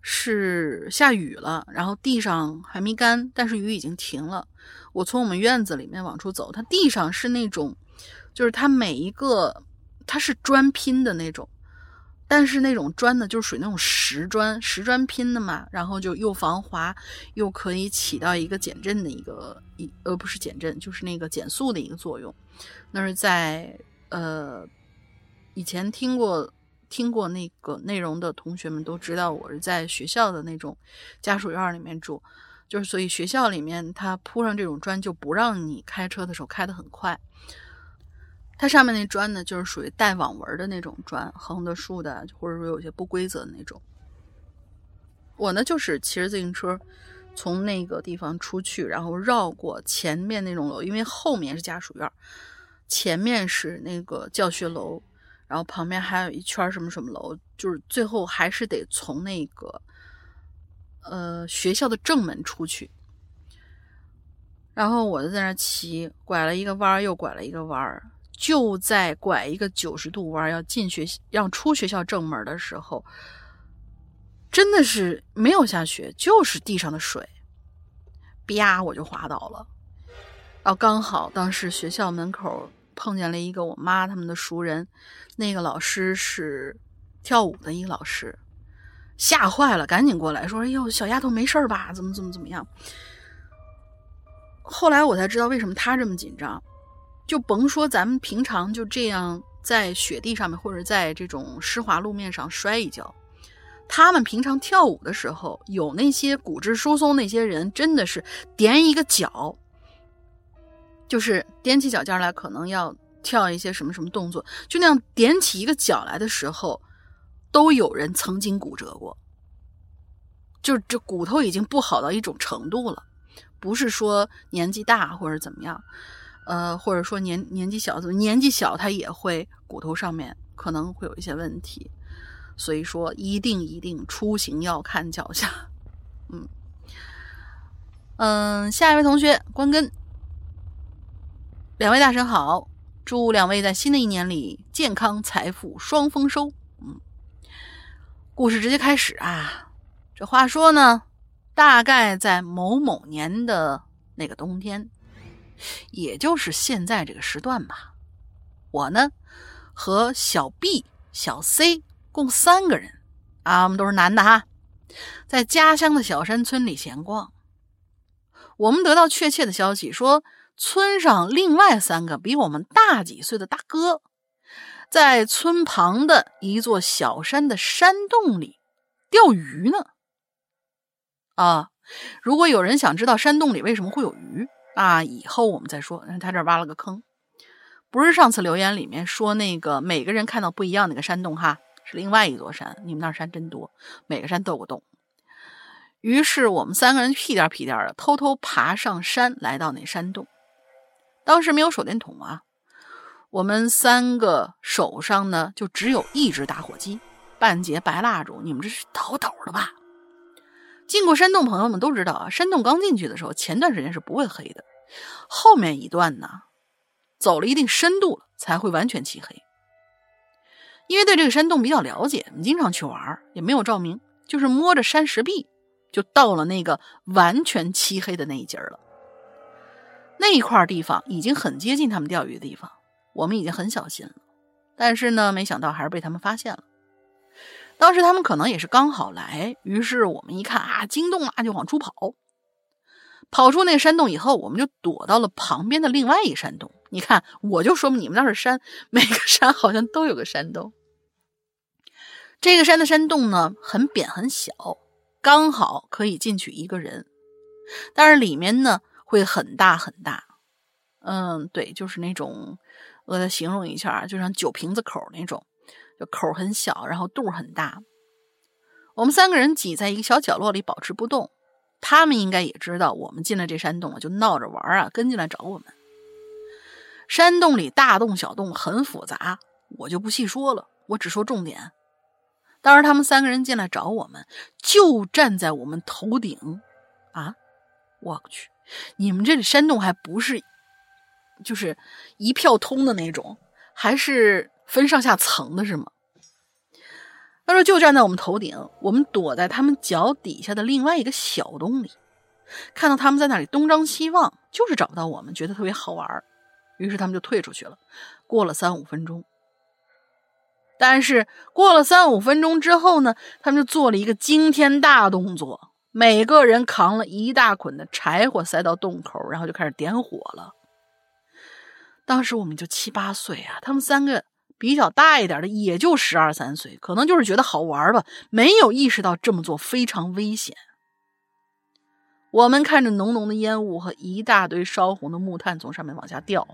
是下雨了，然后地上还没干，但是雨已经停了。我从我们院子里面往出走，它地上是那种，就是它每一个它是砖拼的那种。但是那种砖呢，就是属于那种石砖，石砖拼的嘛，然后就又防滑，又可以起到一个减震的一个一呃不是减震，就是那个减速的一个作用。那是在呃以前听过听过那个内容的同学们都知道，我是在学校的那种家属院里面住，就是所以学校里面它铺上这种砖，就不让你开车的时候开得很快。它上面那砖呢，就是属于带网纹的那种砖，横的、竖的，或者说有些不规则的那种。我呢，就是骑着自行车从那个地方出去，然后绕过前面那种楼，因为后面是家属院，前面是那个教学楼，然后旁边还有一圈什么什么楼，就是最后还是得从那个呃学校的正门出去。然后我就在那骑，拐了一个弯又拐了一个弯就在拐一个九十度弯要进学要出学校正门的时候，真的是没有下雪，就是地上的水，啪我就滑倒了。然后刚好当时学校门口碰见了一个我妈他们的熟人，那个老师是跳舞的一个老师，吓坏了，赶紧过来说：“哎呦，小丫头没事吧？怎么怎么怎么样？”后来我才知道为什么他这么紧张。就甭说咱们平常就这样在雪地上面或者在这种湿滑路面上摔一跤，他们平常跳舞的时候，有那些骨质疏松那些人，真的是踮一个脚，就是踮起脚尖来，可能要跳一些什么什么动作，就那样踮起一个脚来的时候，都有人曾经骨折过。就这骨头已经不好到一种程度了，不是说年纪大或者怎么样，呃，或者说年年纪小，年纪小他也会骨头上面可能会有一些问题，所以说一定一定出行要看脚下，嗯嗯，下一位同学关根，两位大神好，祝两位在新的一年里健康财富双丰收，嗯，故事直接开始啊。这话说呢，大概在某某年的那个冬天，也就是现在这个时段吧，我呢和小 B、小 C 共三个人啊，我们都是男的哈，在家乡的小山村里闲逛。我们得到确切的消息，说村上另外三个比我们大几岁的大哥，在村旁的一座小山的山洞里钓鱼呢。啊，如果有人想知道山洞里为什么会有鱼啊，以后我们再说。他这挖了个坑，不是上次留言里面说那个每个人看到不一样那个山洞哈，是另外一座山。你们那山真多，每个山都有个洞。于是我们三个人屁颠屁颠的偷偷爬上山，来到那山洞。当时没有手电筒啊，我们三个手上呢就只有一只打火机，半截白蜡烛。你们这是倒斗的吧？进过山洞，朋友们都知道啊。山洞刚进去的时候，前段时间是不会黑的，后面一段呢，走了一定深度了才会完全漆黑。因为对这个山洞比较了解，我们经常去玩，也没有照明，就是摸着山石壁，就到了那个完全漆黑的那一截了。那一块地方已经很接近他们钓鱼的地方，我们已经很小心了，但是呢，没想到还是被他们发现了。当时他们可能也是刚好来，于是我们一看啊，惊动了，就往出跑。跑出那个山洞以后，我们就躲到了旁边的另外一山洞。你看，我就说你们那是山，每个山好像都有个山洞。这个山的山洞呢，很扁很小，刚好可以进去一个人，但是里面呢会很大很大。嗯，对，就是那种，我再形容一下，就像酒瓶子口那种。口很小，然后肚很大。我们三个人挤在一个小角落里保持不动。他们应该也知道我们进了这山洞了，就闹着玩啊，跟进来找我们。山洞里大洞小洞很复杂，我就不细说了，我只说重点。当时他们三个人进来找我们，就站在我们头顶啊！我去，你们这里山洞还不是就是一票通的那种，还是分上下层的是吗？他说：“就站在我们头顶，我们躲在他们脚底下的另外一个小洞里，看到他们在那里东张西望，就是找不到我们，觉得特别好玩于是他们就退出去了。过了三五分钟，但是过了三五分钟之后呢，他们就做了一个惊天大动作，每个人扛了一大捆的柴火塞到洞口，然后就开始点火了。当时我们就七八岁啊，他们三个。”比较大一点的，也就十二三岁，可能就是觉得好玩吧，没有意识到这么做非常危险。我们看着浓浓的烟雾和一大堆烧红的木炭从上面往下掉，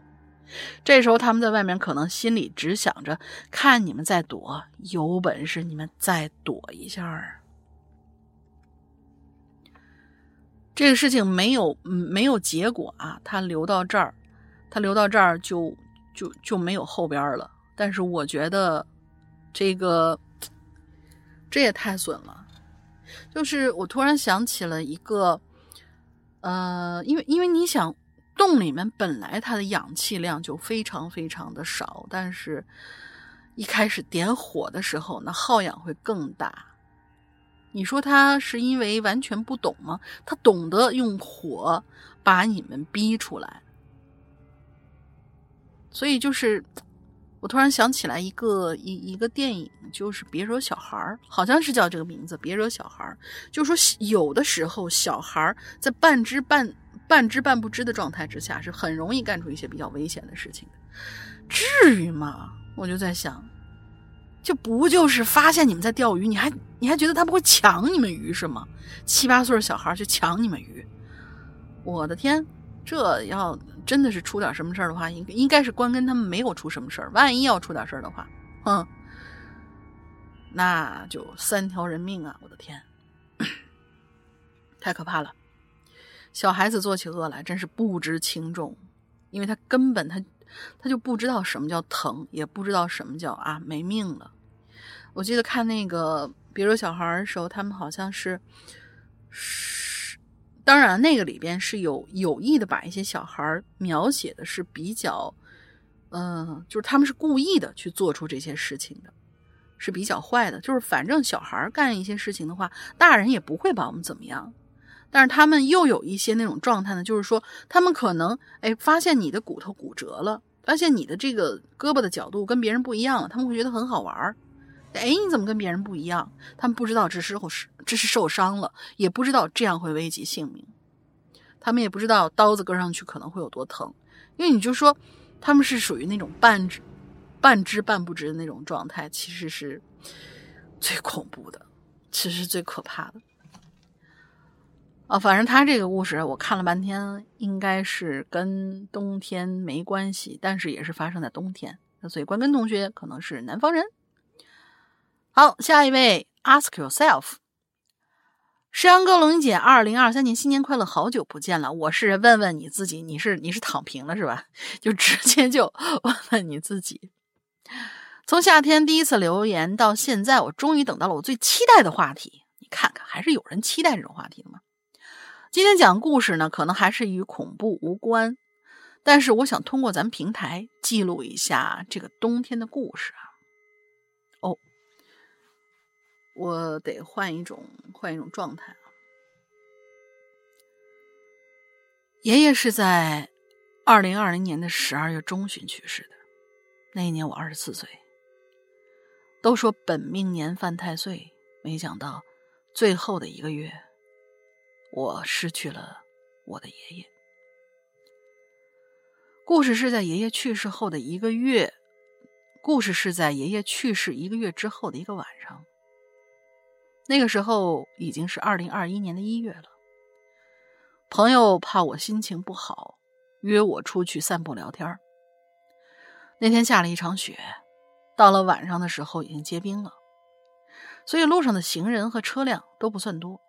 这时候他们在外面可能心里只想着：看你们在躲，有本事你们再躲一下。这个事情没有没有结果啊，他留到这儿，他留到这儿就就就没有后边了。但是我觉得，这个这也太损了。就是我突然想起了一个，呃，因为因为你想，洞里面本来它的氧气量就非常非常的少，但是一开始点火的时候，那耗氧会更大。你说他是因为完全不懂吗？他懂得用火把你们逼出来，所以就是。我突然想起来一个一一个电影，就是《别惹小孩儿》，好像是叫这个名字，《别惹小孩儿》。就说有的时候，小孩儿在半知半半知半不知的状态之下，是很容易干出一些比较危险的事情的。至于吗？我就在想，就不就是发现你们在钓鱼，你还你还觉得他们会抢你们鱼是吗？七八岁的小孩去抢你们鱼，我的天！这要真的是出点什么事儿的话，应应该是关根他们没有出什么事儿。万一要出点事儿的话，哼，那就三条人命啊！我的天。太可怕了。小孩子做起恶来真是不知轻重，因为他根本他他就不知道什么叫疼，也不知道什么叫啊没命了。我记得看那个别说小孩的时候，他们好像是是，当然那个里边是有有意的把一些小孩描写的是比较，嗯，就是他们是故意的去做出这些事情的，是比较坏的。就是反正小孩干一些事情的话，大人也不会把我们怎么样。但是他们又有一些那种状态呢，就是说他们可能哎发现你的骨头骨折了，发现你的这个胳膊的角度跟别人不一样了，他们会觉得很好玩儿。哎，你怎么跟别人不一样？他们不知道这时候是这是受伤了，也不知道这样会危及性命。他们也不知道刀子割上去可能会有多疼，因为你就说他们是属于那种半知半知半不知的那种状态，其实是最恐怖的，其实是最可怕的。啊，反正他这个故事我看了半天，应该是跟冬天没关系，但是也是发生在冬天。所以关根同学可能是南方人。好，下一位，Ask yourself，石阳哥、龙姐，二零二三年新年快乐！好久不见了，我是问问你自己，你是你是躺平了是吧？就直接就问问你自己。从夏天第一次留言到现在，我终于等到了我最期待的话题。你看看，还是有人期待这种话题的吗？今天讲故事呢，可能还是与恐怖无关，但是我想通过咱们平台记录一下这个冬天的故事啊。我得换一种换一种状态啊！爷爷是在二零二零年的十二月中旬去世的，那一年我二十四岁。都说本命年犯太岁，没想到最后的一个月，我失去了我的爷爷。故事是在爷爷去世后的一个月，故事是在爷爷去世一个月之后的一个晚上。那个时候已经是二零二一年的一月了。朋友怕我心情不好，约我出去散步聊天。那天下了一场雪，到了晚上的时候已经结冰了，所以路上的行人和车辆都不算多。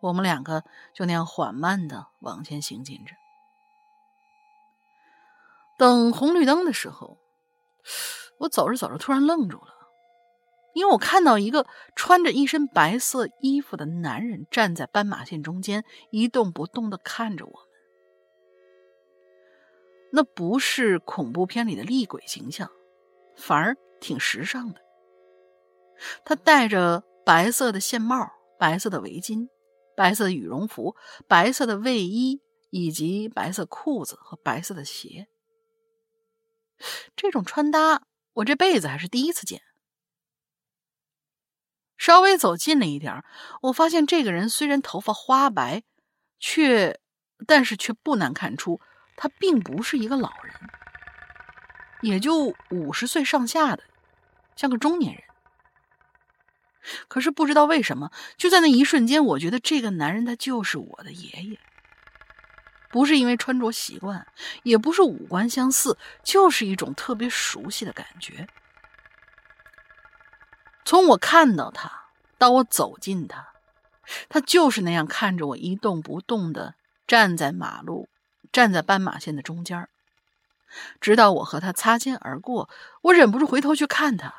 我们两个就那样缓慢的往前行进着。等红绿灯的时候，我走着走着突然愣住了。因为我看到一个穿着一身白色衣服的男人站在斑马线中间，一动不动的看着我们。那不是恐怖片里的厉鬼形象，反而挺时尚的。他戴着白色的线帽、白色的围巾、白色的羽绒服、白色的卫衣，以及白色裤子和白色的鞋。这种穿搭，我这辈子还是第一次见。稍微走近了一点我发现这个人虽然头发花白，却但是却不难看出他并不是一个老人，也就五十岁上下的，像个中年人。可是不知道为什么，就在那一瞬间，我觉得这个男人他就是我的爷爷。不是因为穿着习惯，也不是五官相似，就是一种特别熟悉的感觉。从我看到他到我走近他，他就是那样看着我一动不动的站在马路，站在斑马线的中间直到我和他擦肩而过，我忍不住回头去看他。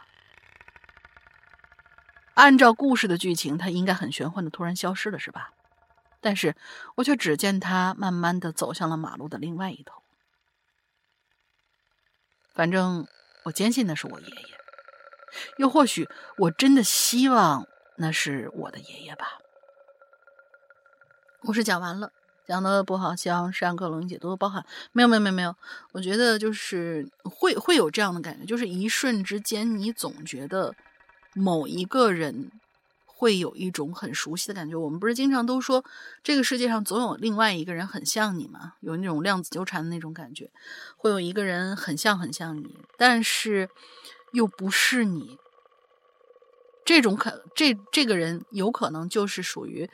按照故事的剧情，他应该很玄幻的突然消失了，是吧？但是我却只见他慢慢的走向了马路的另外一头。反正我坚信那是我爷爷。又或许，我真的希望那是我的爷爷吧。故事讲完了，讲的不好，希望山克龙姐多多包涵。没有，没有，没有，没有。我觉得就是会会有这样的感觉，就是一瞬之间，你总觉得某一个人会有一种很熟悉的感觉。我们不是经常都说，这个世界上总有另外一个人很像你吗？有那种量子纠缠的那种感觉，会有一个人很像很像你，但是。又不是你，这种可这这个人有可能就是属于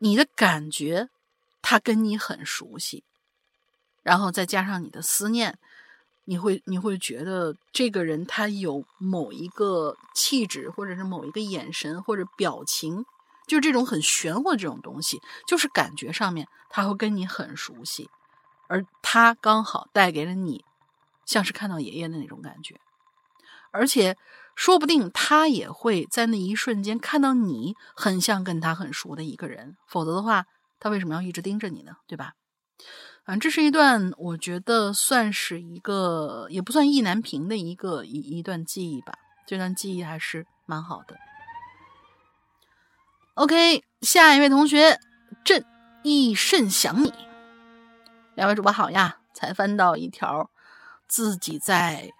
你的感觉，他跟你很熟悉，然后再加上你的思念，你会你会觉得这个人他有某一个气质，或者是某一个眼神或者表情，就是这种很玄乎的这种东西，就是感觉上面他会跟你很熟悉，而他刚好带给了你像是看到爷爷的那种感觉，而且说不定他也会在那一瞬间看到你很像跟他很熟的一个人，否则的话，他为什么要一直盯着你呢？对吧？嗯，这是一段我觉得算是一个也不算意难平的一个一一段记忆吧，这段记忆还是蛮好的。OK，下一位同学，朕亦甚想你。两位主播好呀，才翻到一条自己在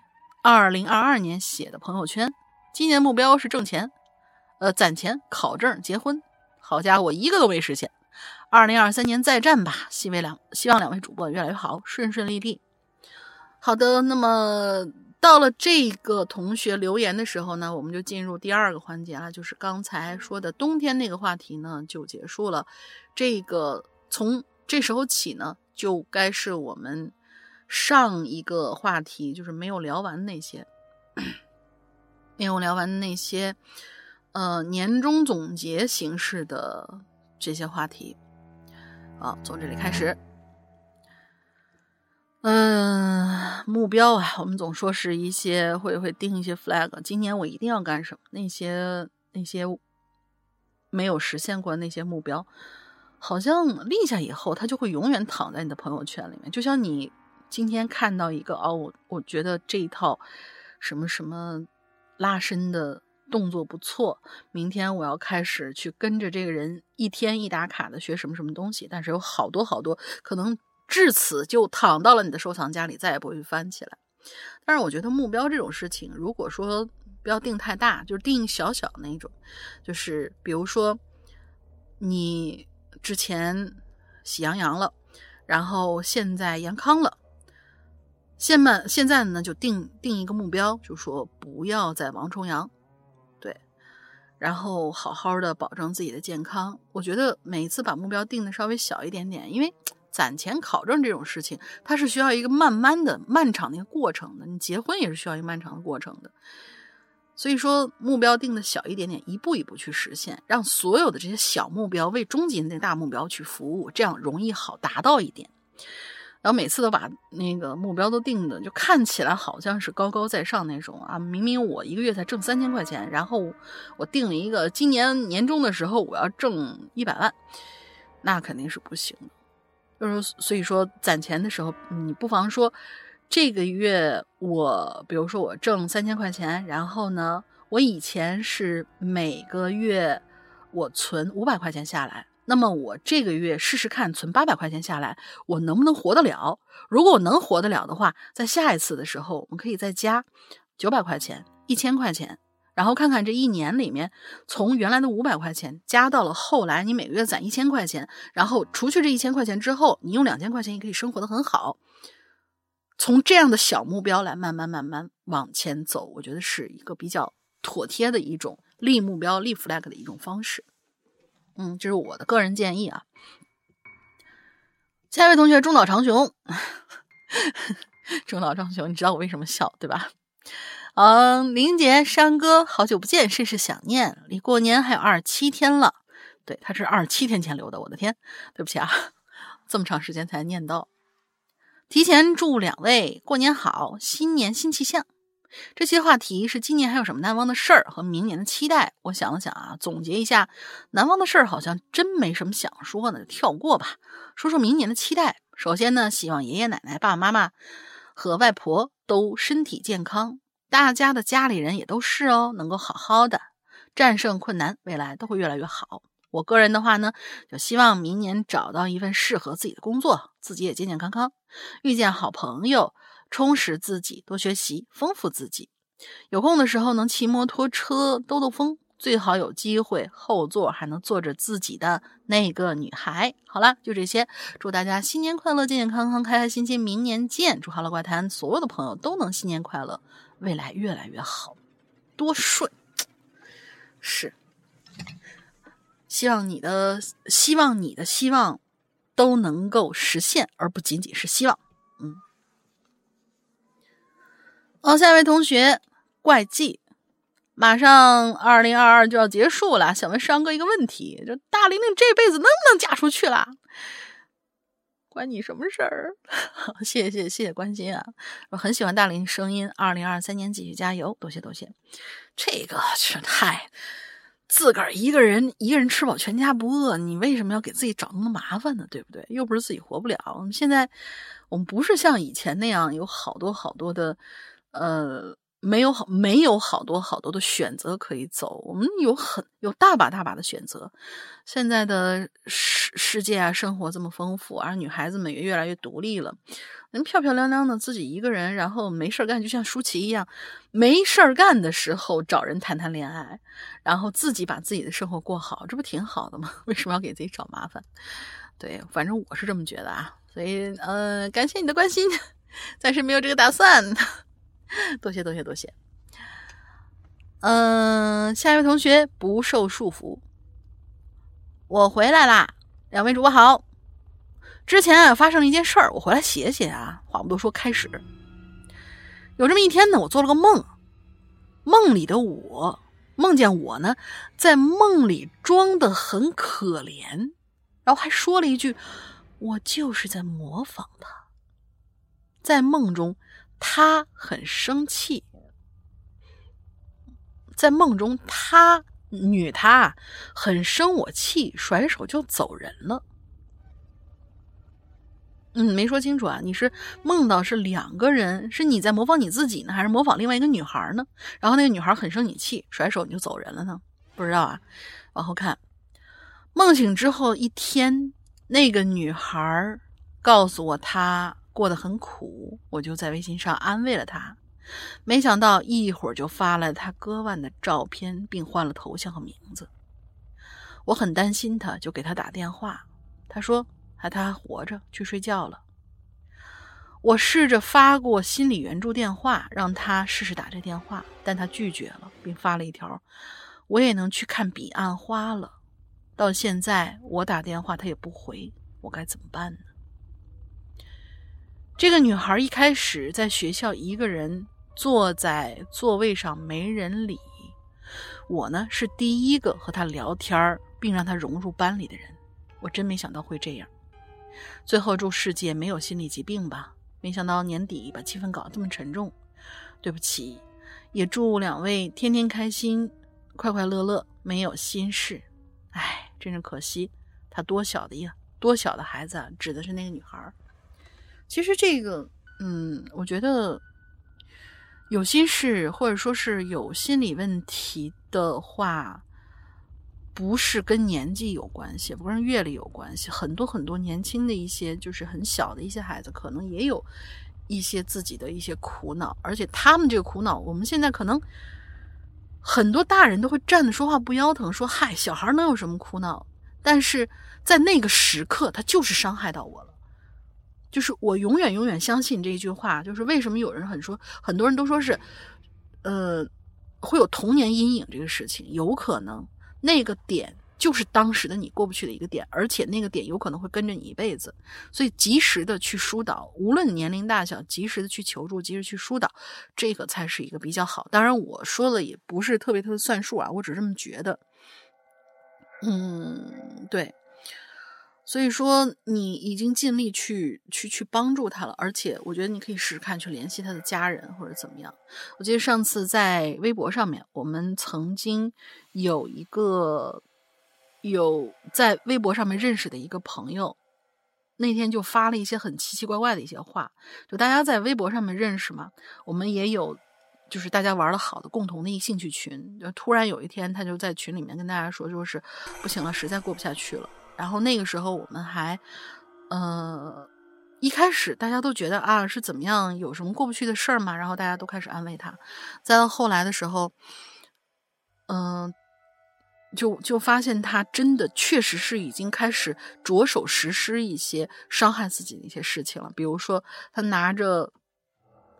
二零二二年写的朋友圈，今年目标是挣钱，呃，攒钱、考证、结婚。好家伙，一个都没实现。二零二三年再战吧，希望两希望两位主播越来越好，顺顺利利。好的，那么。到了这个同学留言的时候呢，我们就进入第二个环节了，就是刚才说的冬天那个话题呢就结束了。这个从这时候起呢，就该是我们上一个话题，就是没有聊完那些，没有聊完那些，呃，年终总结形式的这些话题。好，从这里开始。嗯，目标啊，我们总说是一些会会定一些 flag，今年我一定要干什么？那些那些没有实现过那些目标，好像立下以后，它就会永远躺在你的朋友圈里面。就像你今天看到一个哦，我我觉得这一套什么什么拉伸的动作不错，明天我要开始去跟着这个人一天一打卡的学什么什么东西。但是有好多好多可能。至此就躺到了你的收藏夹里，再也不会翻起来。但是我觉得目标这种事情，如果说不要定太大，就是定小小那种，就是比如说你之前喜羊羊了，然后现在阳康了，现在现在呢就定定一个目标，就说不要再王重阳，对，然后好好的保证自己的健康。我觉得每一次把目标定的稍微小一点点，因为。攒钱考证这种事情，它是需要一个慢慢的、漫长的一个过程的。你结婚也是需要一个漫长的过程的。所以说，目标定的小一点点，一步一步去实现，让所有的这些小目标为终极那大目标去服务，这样容易好达到一点。然后每次都把那个目标都定的，就看起来好像是高高在上那种啊。明明我一个月才挣三千块钱，然后我定了一个今年年终的时候我要挣一百万，那肯定是不行的。就是，所以说攒钱的时候，你不妨说，这个月我，比如说我挣三千块钱，然后呢，我以前是每个月我存五百块钱下来，那么我这个月试试看存八百块钱下来，我能不能活得了？如果我能活得了的话，在下一次的时候，我们可以再加九百块钱、一千块钱。然后看看这一年里面，从原来的五百块钱加到了后来，你每个月攒一千块钱，然后除去这一千块钱之后，你用两千块钱也可以生活的很好。从这样的小目标来慢慢慢慢往前走，我觉得是一个比较妥帖的一种立目标、立 flag 的一种方式。嗯，这是我的个人建议啊。下一位同学中岛长雄，[LAUGHS] 中岛长雄，你知道我为什么笑对吧？嗯，林杰山哥，好久不见，甚是想念。离过年还有二十七天了，对，他是二十七天前留的。我的天，对不起啊，这么长时间才念到。提前祝两位过年好，新年新气象。这些话题是今年还有什么难忘的事儿和明年的期待？我想了想啊，总结一下，难忘的事儿好像真没什么想说的，跳过吧。说说明年的期待。首先呢，希望爷爷奶奶、爸爸妈妈和外婆都身体健康。大家的家里人也都是哦，能够好好的战胜困难，未来都会越来越好。我个人的话呢，就希望明年找到一份适合自己的工作，自己也健健康康，遇见好朋友，充实自己，多学习，丰富自己。有空的时候能骑摩托车兜兜风。最好有机会，后座还能坐着自己的那个女孩。好了，就这些。祝大家新年快乐，健健康康，开开心心。明年见！祝《哈喽怪谈》所有的朋友都能新年快乐，未来越来越好，多顺。是，希望你的希望，你的希望都能够实现，而不仅仅是希望。嗯。好，下一位同学，怪迹。马上二零二二就要结束了，想问商哥一个问题：就大玲玲这辈子能不能嫁出去了？关你什么事儿？[LAUGHS] 谢谢谢谢关心啊！我很喜欢大玲玲声音。二零二三年继续加油，多谢多谢。这个是太自个儿一个人，一个人吃饱全家不饿，你为什么要给自己找那么麻烦呢？对不对？又不是自己活不了。我们现在我们不是像以前那样有好多好多的呃。没有好，没有好多好多的选择可以走。我们有很有大把大把的选择。现在的世世界啊，生活这么丰富，而女孩子们也越来越独立了，能漂漂亮亮的自己一个人，然后没事干，就像舒淇一样，没事干的时候找人谈谈恋爱，然后自己把自己的生活过好，这不挺好的吗？[LAUGHS] 为什么要给自己找麻烦？对，反正我是这么觉得啊。所以，嗯，感谢你的关心，暂时没有这个打算。[LAUGHS] 多谢多谢多谢，嗯，下一位同学不受束缚，我回来啦，两位主播好。之前啊发生了一件事儿，我回来写写啊。话不多说，开始。有这么一天呢，我做了个梦，梦里的我梦见我呢在梦里装的很可怜，然后还说了一句：“我就是在模仿他。”在梦中。他很生气，在梦中，他女他很生我气，甩手就走人了。嗯，没说清楚啊，你是梦到是两个人，是你在模仿你自己呢，还是模仿另外一个女孩呢？然后那个女孩很生你气，甩手你就走人了呢？不知道啊，往后看，梦醒之后一天，那个女孩告诉我她。过得很苦，我就在微信上安慰了他，没想到一会儿就发了他割腕的照片，并换了头像和名字。我很担心他，就给他打电话。他说还他还活着，去睡觉了。我试着发过心理援助电话，让他试试打这电话，但他拒绝了，并发了一条：“我也能去看彼岸花了。”到现在我打电话他也不回，我该怎么办呢？这个女孩一开始在学校一个人坐在座位上没人理，我呢是第一个和她聊天并让她融入班里的人。我真没想到会这样。最后祝世界没有心理疾病吧。没想到年底把气氛搞得这么沉重，对不起。也祝两位天天开心，快快乐乐，没有心事。哎，真是可惜。她多小的呀？多小的孩子啊？指的是那个女孩。其实这个，嗯，我觉得有心事或者说是有心理问题的话，不是跟年纪有关系，不跟阅历有关系。很多很多年轻的一些，就是很小的一些孩子，可能也有一些自己的一些苦恼，而且他们这个苦恼，我们现在可能很多大人都会站着说话不腰疼，说嗨，小孩能有什么苦恼？但是在那个时刻，他就是伤害到我了。就是我永远永远相信这一句话，就是为什么有人很说，很多人都说是，呃，会有童年阴影这个事情，有可能那个点就是当时的你过不去的一个点，而且那个点有可能会跟着你一辈子，所以及时的去疏导，无论年龄大小，及时的去求助，及时去疏导，这个才是一个比较好。当然我说的也不是特别特别算数啊，我只是这么觉得。嗯，对。所以说，你已经尽力去去去帮助他了，而且我觉得你可以试试看去联系他的家人或者怎么样。我记得上次在微博上面，我们曾经有一个有在微博上面认识的一个朋友，那天就发了一些很奇奇怪怪的一些话。就大家在微博上面认识嘛，我们也有就是大家玩的好的共同的一兴趣群。就突然有一天，他就在群里面跟大家说，就是不行了，实在过不下去了。然后那个时候我们还，呃，一开始大家都觉得啊是怎么样，有什么过不去的事儿嘛，然后大家都开始安慰他。再到后来的时候，嗯，就就发现他真的确实是已经开始着手实施一些伤害自己的一些事情了。比如说他拿着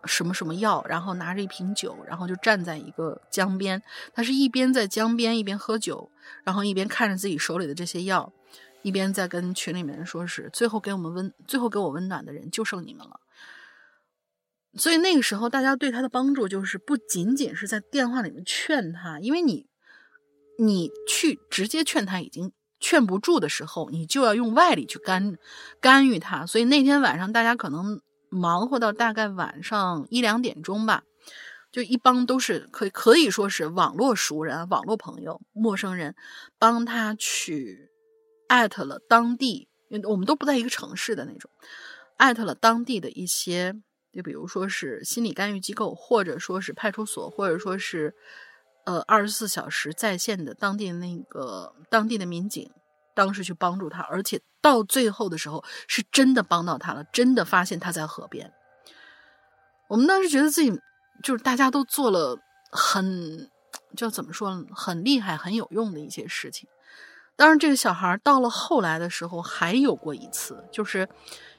什么什么药，然后拿着一瓶酒，然后就站在一个江边，他是一边在江边一边喝酒，然后一边看着自己手里的这些药。一边在跟群里面说是最后给我们温最后给我温暖的人就剩你们了，所以那个时候大家对他的帮助就是不仅仅是在电话里面劝他，因为你你去直接劝他已经劝不住的时候，你就要用外力去干干预他。所以那天晚上大家可能忙活到大概晚上一两点钟吧。就一帮都是可可以说是网络熟人、网络朋友、陌生人，帮他去艾特了当地，我们都不在一个城市的那种，艾特了当地的一些，就比如说是心理干预机构，或者说是派出所，或者说是呃二十四小时在线的当地那个当地的民警，当时去帮助他，而且到最后的时候是真的帮到他了，真的发现他在河边。我们当时觉得自己。就是大家都做了很，就怎么说呢，很厉害、很有用的一些事情。当然，这个小孩到了后来的时候还有过一次，就是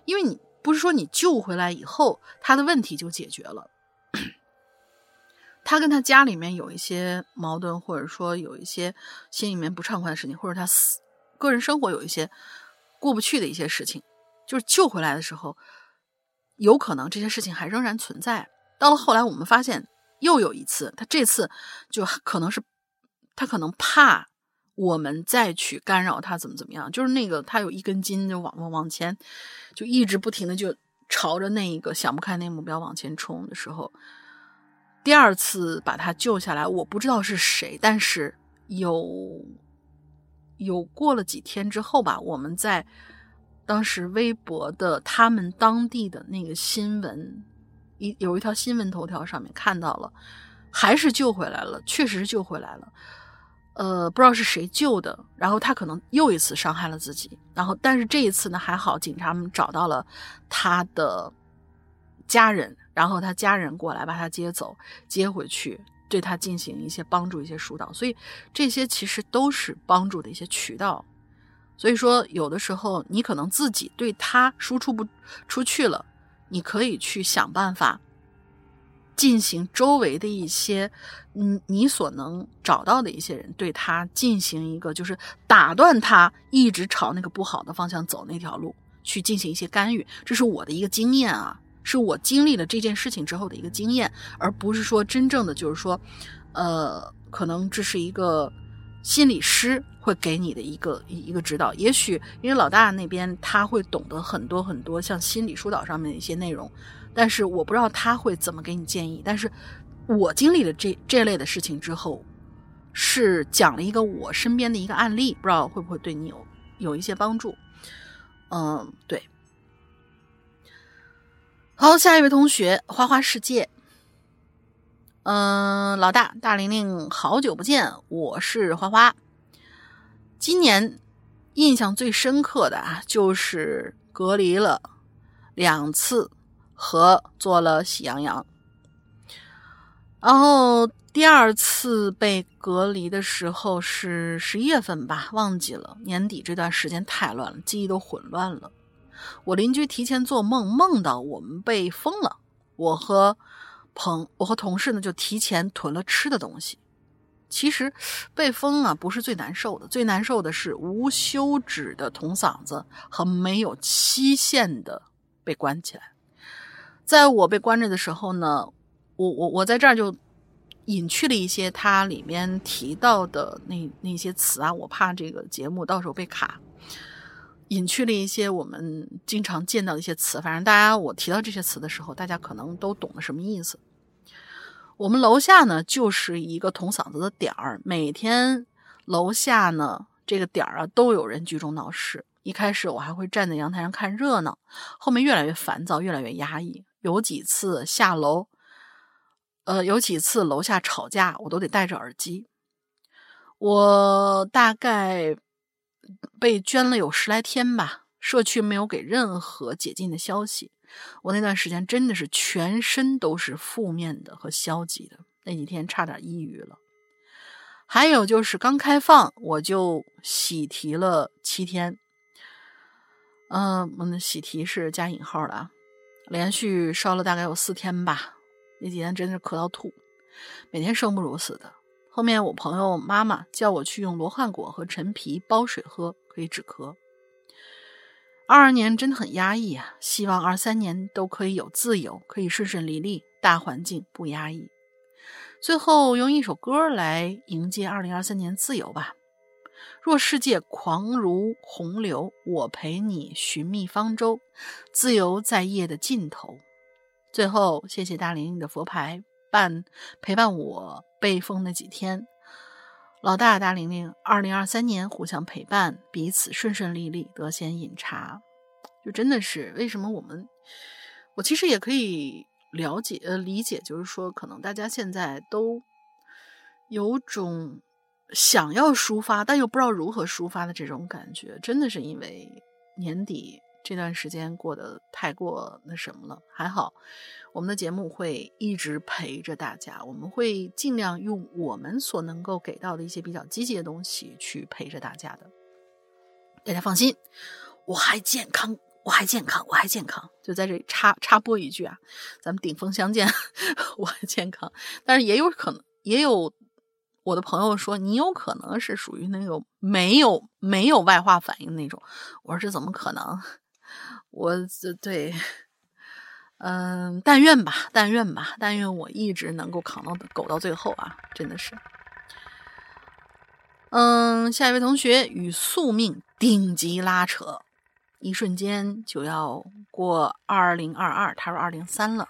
因为你不是说你救回来以后他的问题就解决了，[CLEARS THROAT] 他跟他家里面有一些矛盾，或者说有一些心里面不畅快的事情，或者他私个人生活有一些过不去的一些事情，就是救回来的时候，有可能这些事情还仍然存在。到了后来，我们发现又有一次，他这次就可能是他可能怕我们再去干扰他，怎么怎么样？就是那个他有一根筋，就往往往前，就一直不停的就朝着那一个想不开那目标往前冲的时候，第二次把他救下来，我不知道是谁，但是有有过了几天之后吧，我们在当时微博的他们当地的那个新闻。一有一条新闻头条上面看到了，还是救回来了，确实救回来了。呃，不知道是谁救的，然后他可能又一次伤害了自己。然后，但是这一次呢还好，警察们找到了他的家人，然后他家人过来把他接走，接回去，对他进行一些帮助、一些疏导。所以这些其实都是帮助的一些渠道。所以说，有的时候你可能自己对他输出不出去了。你可以去想办法，进行周围的一些，嗯，你所能找到的一些人，对他进行一个，就是打断他一直朝那个不好的方向走那条路，去进行一些干预。这是我的一个经验啊，是我经历了这件事情之后的一个经验，而不是说真正的就是说，呃，可能这是一个。心理师会给你的一个一个指导，也许因为老大那边他会懂得很多很多像心理疏导上面的一些内容，但是我不知道他会怎么给你建议。但是我经历了这这类的事情之后，是讲了一个我身边的一个案例，不知道会不会对你有有一些帮助。嗯，对。好，下一位同学，花花世界。嗯，老大大玲玲，好久不见，我是花花。今年印象最深刻的啊，就是隔离了两次和做了喜羊羊。然后第二次被隔离的时候是十一月份吧，忘记了。年底这段时间太乱了，记忆都混乱了。我邻居提前做梦，梦到我们被封了，我和。朋，我和同事呢就提前囤了吃的东西。其实被封啊不是最难受的，最难受的是无休止的捅嗓子和没有期限的被关起来。在我被关着的时候呢，我我我在这儿就隐去了一些它里面提到的那那些词啊，我怕这个节目到时候被卡。隐去了一些我们经常见到的一些词，反正大家我提到这些词的时候，大家可能都懂得什么意思。我们楼下呢就是一个捅嗓子的点儿，每天楼下呢这个点儿啊都有人聚众闹事。一开始我还会站在阳台上看热闹，后面越来越烦躁，越来越压抑。有几次下楼，呃，有几次楼下吵架，我都得戴着耳机。我大概。被捐了有十来天吧，社区没有给任何解禁的消息。我那段时间真的是全身都是负面的和消极的，那几天差点抑郁了。还有就是刚开放我就喜提了七天，嗯，我的喜提是加引号的啊，连续烧了大概有四天吧，那几天真的是咳到吐，每天生不如死的。后面我朋友妈妈叫我去用罗汉果和陈皮煲水喝，可以止咳。二二年真的很压抑啊！希望二三年都可以有自由，可以顺顺利利，大环境不压抑。最后用一首歌来迎接二零二三年自由吧。若世界狂如洪流，我陪你寻觅方舟，自由在夜的尽头。最后，谢谢大玲玲的佛牌伴陪伴我被封那几天。老大大玲玲，二零二三年互相陪伴，彼此顺顺利利，得闲饮茶，就真的是为什么我们，我其实也可以了解呃理解，就是说可能大家现在都有种想要抒发，但又不知道如何抒发的这种感觉，真的是因为年底。这段时间过得太过那什么了，还好，我们的节目会一直陪着大家，我们会尽量用我们所能够给到的一些比较积极的东西去陪着大家的。大家放心，我还健康，我还健康，我还健康。就在这里插插播一句啊，咱们顶峰相见，[LAUGHS] 我还健康，但是也有可能，也有。我的朋友说：“你有可能是属于那种没有没有外化反应那种。”我说：“这怎么可能？”我这对，嗯，但愿吧，但愿吧，但愿我一直能够扛到狗到最后啊！真的是，嗯，下一位同学与宿命顶级拉扯，一瞬间就要过二零二二，他说二零三了。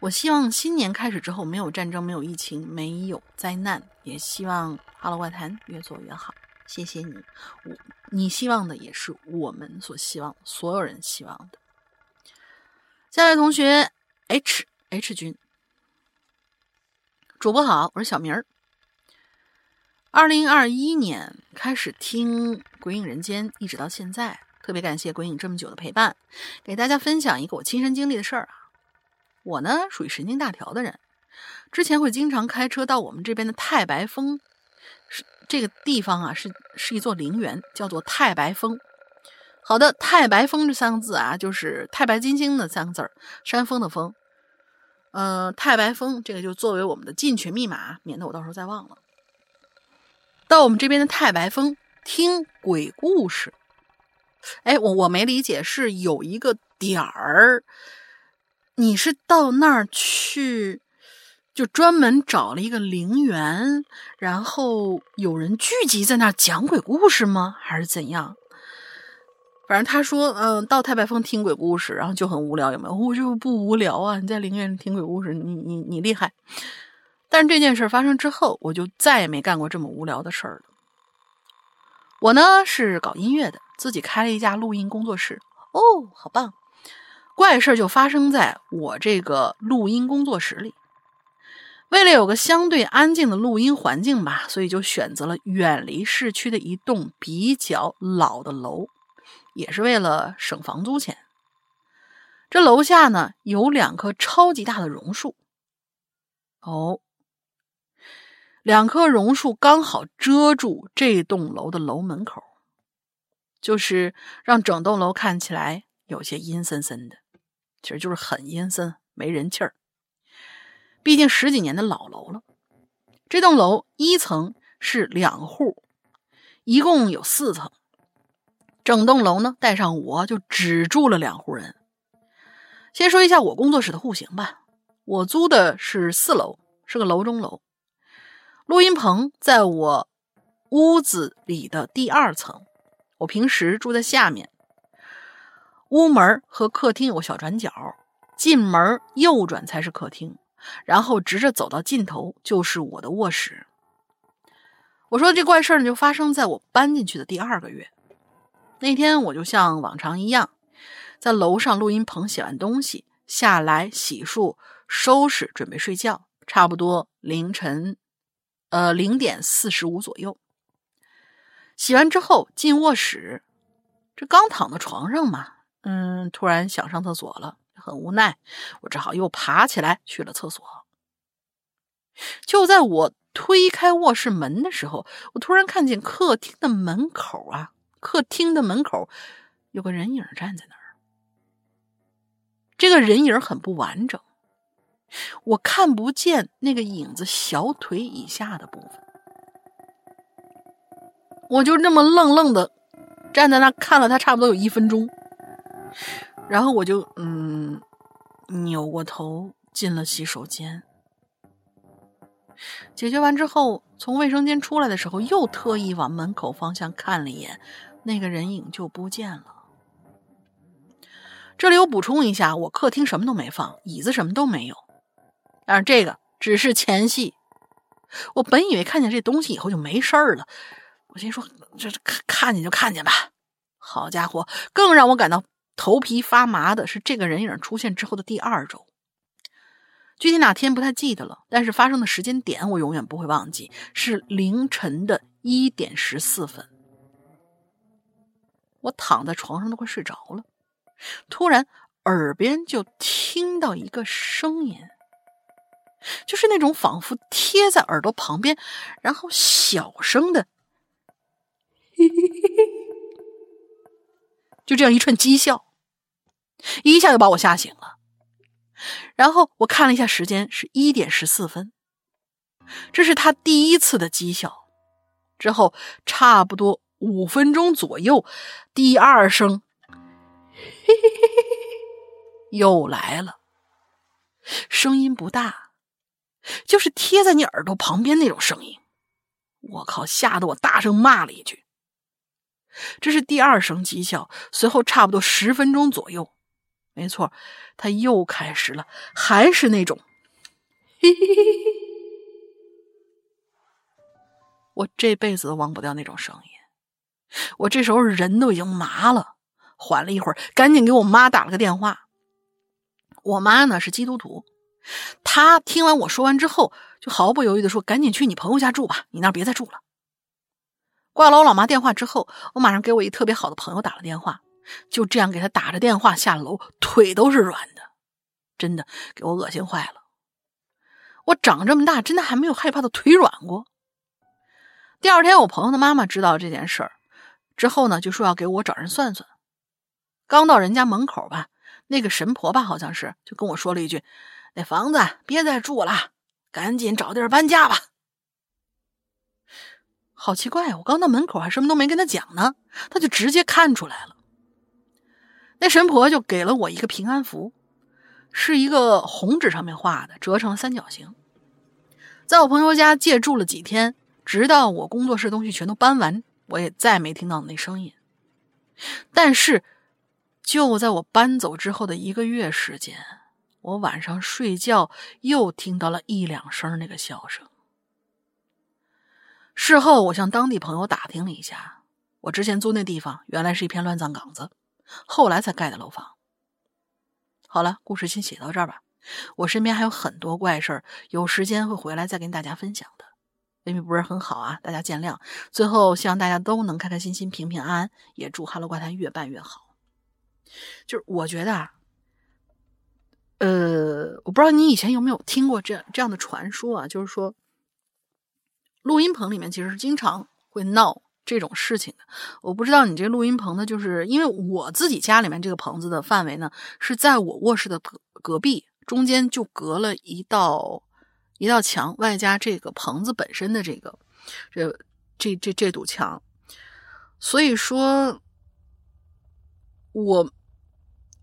我希望新年开始之后没有战争，没有疫情，没有灾难，也希望《哈喽怪谈》越做越好。谢谢你，我你希望的也是我们所希望，所有人希望的。下一位同学 H H 君，主播好，我是小明儿。二零二一年开始听《鬼影人间》，一直到现在，特别感谢鬼影这么久的陪伴。给大家分享一个我亲身经历的事儿啊，我呢属于神经大条的人，之前会经常开车到我们这边的太白峰。是这个地方啊，是是一座陵园，叫做太白峰。好的，太白峰这三个字啊，就是太白金星的三个字儿，山峰的峰。嗯，太白峰这个就作为我们的进群密码，免得我到时候再忘了。到我们这边的太白峰听鬼故事，哎，我我没理解，是有一个点儿，你是到那儿去？就专门找了一个陵园，然后有人聚集在那儿讲鬼故事吗？还是怎样？反正他说，嗯，到太白峰听鬼故事，然后就很无聊，有没有？我就不无聊啊！你在陵园听鬼故事，你你你厉害。但是这件事发生之后，我就再也没干过这么无聊的事儿了。我呢是搞音乐的，自己开了一家录音工作室。哦，好棒！怪事就发生在我这个录音工作室里。为了有个相对安静的录音环境吧，所以就选择了远离市区的一栋比较老的楼，也是为了省房租钱。这楼下呢有两棵超级大的榕树，哦，两棵榕树刚好遮住这栋楼的楼门口，就是让整栋楼看起来有些阴森森的，其实就是很阴森，没人气儿。毕竟十几年的老楼了，这栋楼一层是两户，一共有四层。整栋楼呢，带上我就只住了两户人。先说一下我工作室的户型吧，我租的是四楼，是个楼中楼。录音棚在我屋子里的第二层，我平时住在下面。屋门和客厅有个小转角，进门右转才是客厅。然后直着走到尽头就是我的卧室。我说这怪事儿呢，就发生在我搬进去的第二个月。那天我就像往常一样，在楼上录音棚写完东西，下来洗漱、收拾，准备睡觉。差不多凌晨，呃零点四十五左右。洗完之后进卧室，这刚躺在床上嘛，嗯，突然想上厕所了。很无奈，我只好又爬起来去了厕所。就在我推开卧室门的时候，我突然看见客厅的门口啊，客厅的门口有个人影站在那儿。这个人影很不完整，我看不见那个影子小腿以下的部分。我就那么愣愣的站在那看了他差不多有一分钟。然后我就嗯扭过头进了洗手间。解决完之后，从卫生间出来的时候，又特意往门口方向看了一眼，那个人影就不见了。这里我补充一下，我客厅什么都没放，椅子什么都没有，但是这个只是前戏。我本以为看见这东西以后就没事儿了，我心说这看看见就看见吧。好家伙，更让我感到头皮发麻的是，这个人影出现之后的第二周，具体哪天不太记得了，但是发生的时间点我永远不会忘记，是凌晨的一点十四分。我躺在床上都快睡着了。突然，耳边就听到一个声音，就是那种仿佛贴在耳朵旁边，然后小声的，[LAUGHS] 就这样一串讥笑，一下就把我吓醒了。然后我看了一下时间，是一点十四分，这是他第一次的讥笑。之后差不多五分钟左右，第二声。嘿嘿嘿嘿嘿，又来了，声音不大，就是贴在你耳朵旁边那种声音。我靠，吓得我大声骂了一句。这是第二声讥笑，随后差不多十分钟左右，没错，他又开始了，还是那种，我这辈子都忘不掉那种声音。我这时候人都已经麻了。缓了一会儿，赶紧给我妈打了个电话。我妈呢是基督徒，她听完我说完之后，就毫不犹豫的说：“赶紧去你朋友家住吧，你那儿别再住了。”挂了我老妈电话之后，我马上给我一特别好的朋友打了电话，就这样给他打着电话下楼，腿都是软的，真的给我恶心坏了。我长这么大，真的还没有害怕的腿软过。第二天，我朋友的妈妈知道这件事儿之后呢，就说要给我找人算算。刚到人家门口吧，那个神婆吧，好像是就跟我说了一句：“那房子别再住了，赶紧找地儿搬家吧。”好奇怪，我刚到门口还什么都没跟他讲呢，他就直接看出来了。那神婆就给了我一个平安符，是一个红纸上面画的，折成三角形。在我朋友家借住了几天，直到我工作室东西全都搬完，我也再没听到那声音。但是。就在我搬走之后的一个月时间，我晚上睡觉又听到了一两声那个笑声。事后，我向当地朋友打听了一下，我之前租那地方原来是一片乱葬岗子，后来才盖的楼房。好了，故事先写到这儿吧。我身边还有很多怪事儿，有时间会回来再跟大家分享的。因为不是很好啊，大家见谅。最后，希望大家都能开开心心、平平安安，也祝《哈喽怪谈》越办越好。就是我觉得啊，呃，我不知道你以前有没有听过这这样的传说啊，就是说，录音棚里面其实是经常会闹这种事情的。我不知道你这录音棚呢，就是因为我自己家里面这个棚子的范围呢，是在我卧室的隔隔壁，中间就隔了一道一道墙，外加这个棚子本身的这个这这这这堵墙，所以说，我。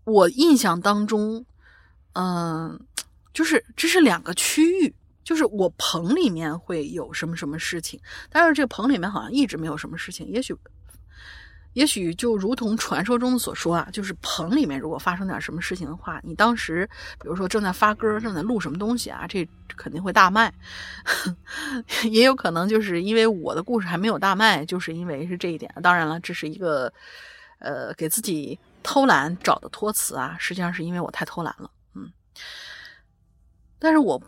我印象当中，嗯，就是这是两个区域，就是我棚里面会有什么什么事情，但是这个棚里面好像一直没有什么事情。也许，也许就如同传说中所说啊，就是棚里面如果发生点什么事情的话，你当时比如说正在发歌，正在录什么东西啊，这肯定会大卖。[LAUGHS] 也有可能就是因为我的故事还没有大卖，就是因为是这一点。当然了，这是一个呃给自己。偷懒找的托词啊，实际上是因为我太偷懒了，嗯。但是我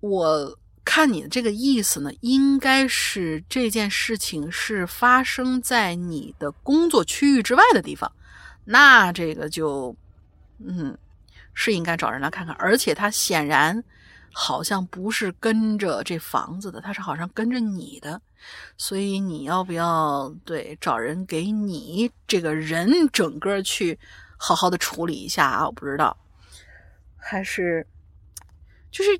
我看你的这个意思呢，应该是这件事情是发生在你的工作区域之外的地方，那这个就嗯是应该找人来看看，而且他显然。好像不是跟着这房子的，他是好像跟着你的，所以你要不要对找人给你这个人整个去好好的处理一下啊？我不知道，还是就是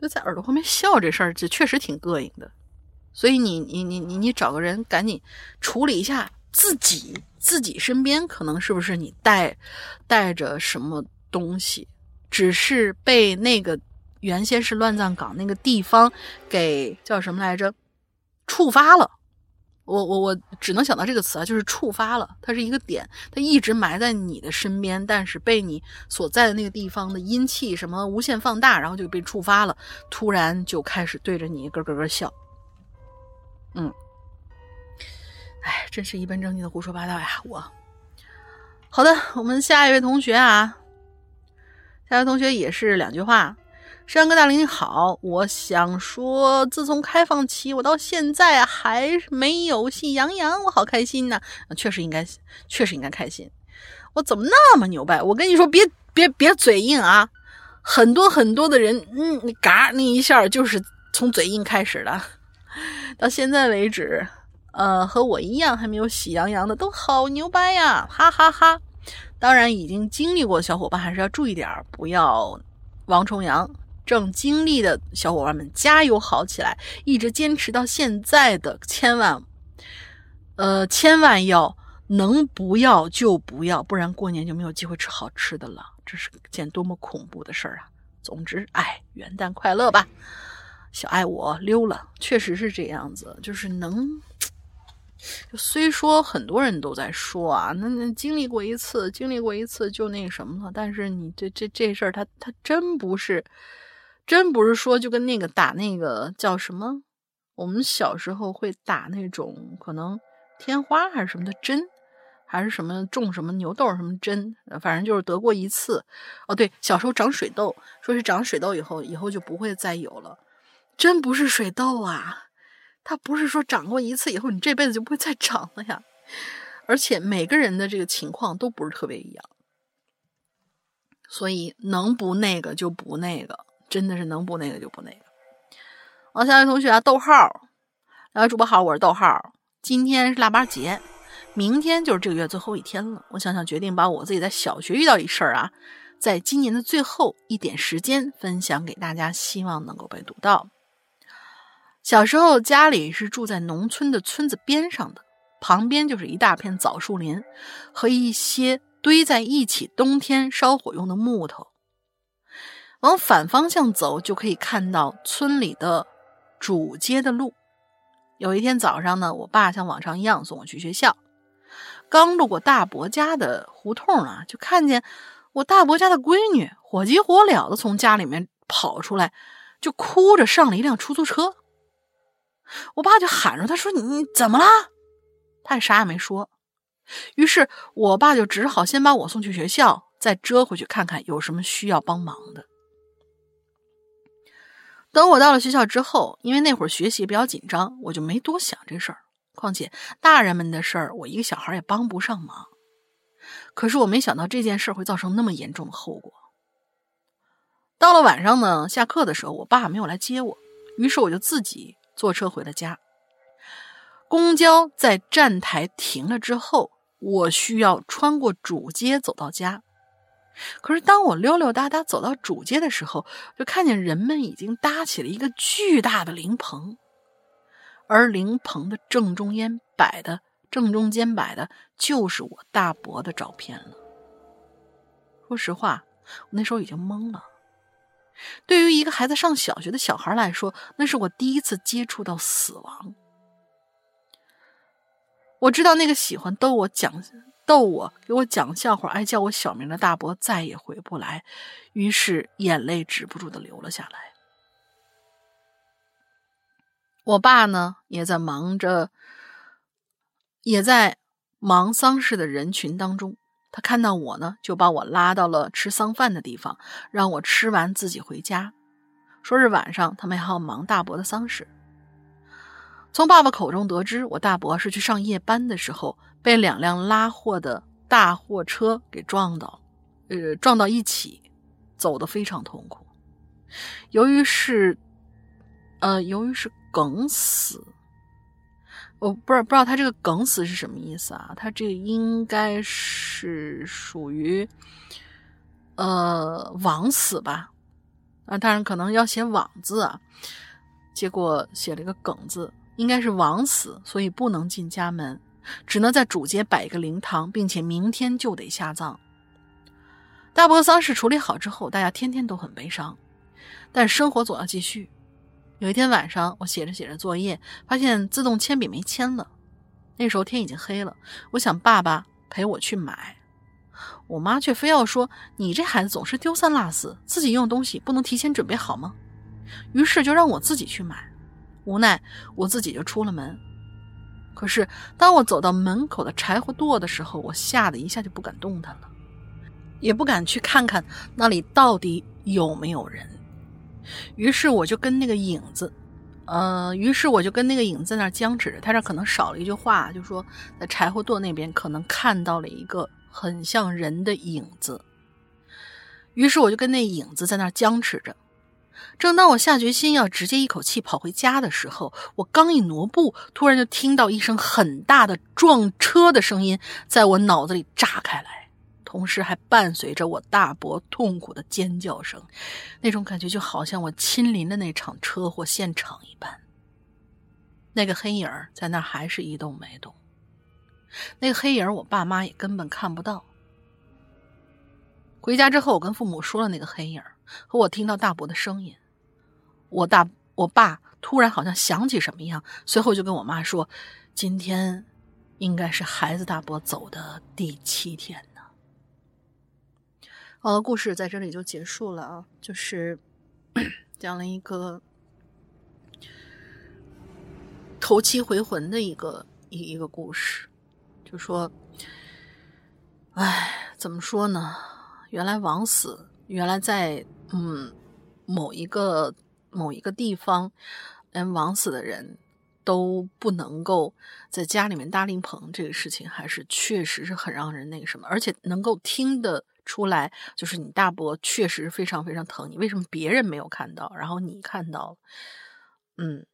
就在耳朵后面笑这事儿，就确实挺膈应的。所以你你你你你找个人赶紧处理一下，自己自己身边可能是不是你带带着什么东西，只是被那个原先是乱葬岗那个地方给叫什么来着触发了。我我我只能想到这个词啊，就是触发了，它是一个点，它一直埋在你的身边，但是被你所在的那个地方的阴气什么无限放大，然后就被触发了，突然就开始对着你咯咯咯笑。嗯，哎，真是一本正经的胡说八道呀！我，好的，我们下一位同学啊，下一位同学也是两句话。山哥大林你好，我想说，自从开放期，我到现在还没有喜羊羊，我好开心呐！确实应该，确实应该开心。我怎么那么牛掰？我跟你说，别别别嘴硬啊！很多很多的人，嗯，你嘎那一下就是从嘴硬开始的。到现在为止，呃，和我一样还没有喜羊羊的都好牛掰呀！哈哈哈。当然，已经经历过的小伙伴还是要注意点不要王重阳。正经历的小伙伴们，加油好起来！一直坚持到现在的，千万，呃，千万要能不要就不要，不然过年就没有机会吃好吃的了。这是件多么恐怖的事儿啊！总之，哎，元旦快乐吧，小爱我溜了，确实是这样子，就是能。虽说很多人都在说啊，那那经历过一次，经历过一次就那什么了，但是你这这这事儿，他他真不是。真不是说就跟那个打那个叫什么，我们小时候会打那种可能天花还是什么的针，还是什么种什么牛痘什么针，反正就是得过一次。哦，对，小时候长水痘，说是长水痘以后，以后就不会再有了。真不是水痘啊，它不是说长过一次以后你这辈子就不会再长了呀。而且每个人的这个情况都不是特别一样，所以能不那个就不那个。真的是能不那个就不那个。好，下一位同学啊，逗号，两位主播好，我是逗号。今天是腊八节，明天就是这个月最后一天了。我想想，决定把我自己在小学遇到一事儿啊，在今年的最后一点时间分享给大家，希望能够被读到。小时候家里是住在农村的村子边上的，旁边就是一大片枣树林和一些堆在一起冬天烧火用的木头。往反方向走，就可以看到村里的主街的路。有一天早上呢，我爸像往常一样送我去学校。刚路过大伯家的胡同啊，就看见我大伯家的闺女火急火燎的从家里面跑出来，就哭着上了一辆出租车。我爸就喊着他说：“你你怎么了？”他也啥也没说。于是我爸就只好先把我送去学校，再折回去看看有什么需要帮忙的。等我到了学校之后，因为那会儿学习比较紧张，我就没多想这事儿。况且大人们的事儿，我一个小孩也帮不上忙。可是我没想到这件事会造成那么严重的后果。到了晚上呢，下课的时候，我爸没有来接我，于是我就自己坐车回了家。公交在站台停了之后，我需要穿过主街走到家。可是，当我溜溜达达走到主街的时候，就看见人们已经搭起了一个巨大的灵棚，而灵棚的正中间摆的正中间摆的就是我大伯的照片了。说实话，我那时候已经懵了。对于一个还在上小学的小孩来说，那是我第一次接触到死亡。我知道那个喜欢逗我讲。逗我，给我讲笑话，爱叫我小名的大伯再也回不来，于是眼泪止不住的流了下来。我爸呢，也在忙着，也在忙丧事的人群当中。他看到我呢，就把我拉到了吃丧饭的地方，让我吃完自己回家。说是晚上他们还要忙大伯的丧事。从爸爸口中得知，我大伯是去上夜班的时候。被两辆拉货的大货车给撞到，呃，撞到一起，走得非常痛苦。由于是，呃，由于是梗死，我不知道不知道他这个梗死是什么意思啊？他这个应该是属于，呃，枉死吧？啊，当然可能要写枉字啊，结果写了一个梗字，应该是枉死，所以不能进家门。只能在主街摆一个灵堂，并且明天就得下葬。大伯丧事处理好之后，大家天天都很悲伤，但生活总要继续。有一天晚上，我写着写着作业，发现自动铅笔没铅了。那时候天已经黑了，我想爸爸陪我去买，我妈却非要说：“你这孩子总是丢三落四，自己用东西不能提前准备好吗？”于是就让我自己去买。无奈我自己就出了门。可是当我走到门口的柴火垛的时候，我吓得一下就不敢动弹了，也不敢去看看那里到底有没有人。于是我就跟那个影子。呃，于是我就跟那个影子在那僵持着，他这可能少了一句话，就说在柴火垛那边可能看到了一个很像人的影子。于是我就跟那影子在那僵持着。正当我下决心要直接一口气跑回家的时候，我刚一挪步，突然就听到一声很大的撞车的声音在我脑子里炸开来。同时还伴随着我大伯痛苦的尖叫声，那种感觉就好像我亲临的那场车祸现场一般。那个黑影在那还是一动没动，那个黑影我爸妈也根本看不到。回家之后，我跟父母说了那个黑影和我听到大伯的声音。我大我爸突然好像想起什么一样，随后就跟我妈说：“今天应该是孩子大伯走的第七天呢。”好了，故事在这里就结束了啊，就是 [COUGHS] 讲了一个头七回魂的一个一一个故事，就说，哎，怎么说呢？原来枉死，原来在嗯某一个某一个地方，连枉死的人都不能够在家里面搭灵棚，这个事情还是确实是很让人那个什么，而且能够听的。出来就是你大伯确实非常非常疼你，为什么别人没有看到，然后你看到了？嗯，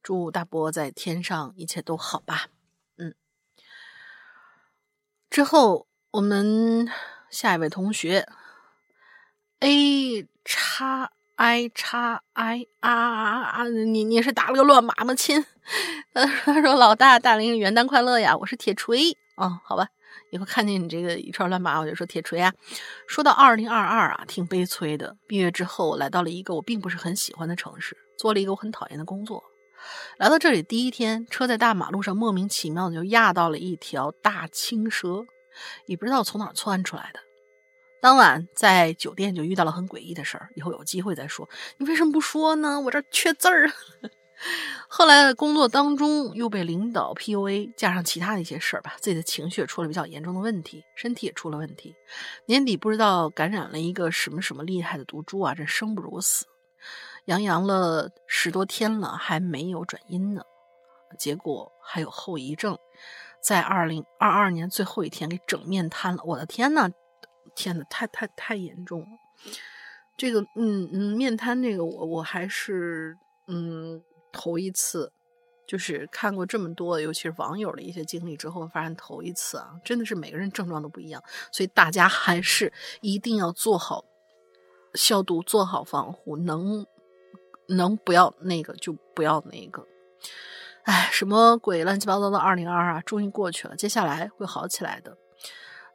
祝大伯在天上一切都好吧。嗯，之后我们下一位同学 A 叉 I 叉 I 啊啊啊！你你是打了个乱码吗，亲？他说他说老大大龄元旦快乐呀，我是铁锤啊，好吧。以后看见你这个一串乱码，我就说铁锤啊。说到二零二二啊，挺悲催的。毕业之后我来到了一个我并不是很喜欢的城市，做了一个我很讨厌的工作。来到这里第一天，车在大马路上莫名其妙的就压到了一条大青蛇，也不知道从哪窜出来的。当晚在酒店就遇到了很诡异的事儿，以后有机会再说。你为什么不说呢？我这缺字儿。[LAUGHS] 后来工作当中又被领导 PUA，加上其他的一些事儿吧，自己的情绪出了比较严重的问题，身体也出了问题。年底不知道感染了一个什么什么厉害的毒株啊，这生不如死，阳阳了十多天了还没有转阴呢，结果还有后遗症，在二零二二年最后一天给整面瘫了。我的天呐，天呐，太太太严重了。这个嗯嗯面瘫这个我我还是嗯。头一次，就是看过这么多，尤其是网友的一些经历之后，发现头一次啊，真的是每个人症状都不一样，所以大家还是一定要做好消毒，做好防护，能能不要那个就不要那个。哎，什么鬼乱七八糟的二零二啊，终于过去了，接下来会好起来的。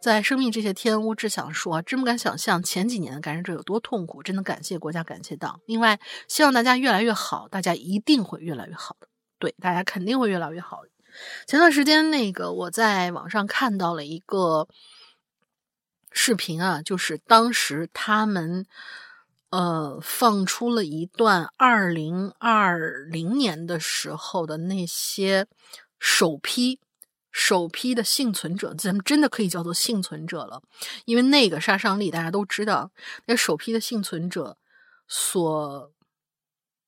在生命这些天，我只想说，真不敢想象前几年的感染者有多痛苦。真的感谢国家，感谢党。另外，希望大家越来越好，大家一定会越来越好的。对，大家肯定会越来越好。前段时间，那个我在网上看到了一个视频啊，就是当时他们呃放出了一段二零二零年的时候的那些首批。首批的幸存者，咱们真的可以叫做幸存者了，因为那个杀伤力大家都知道。那首批的幸存者所，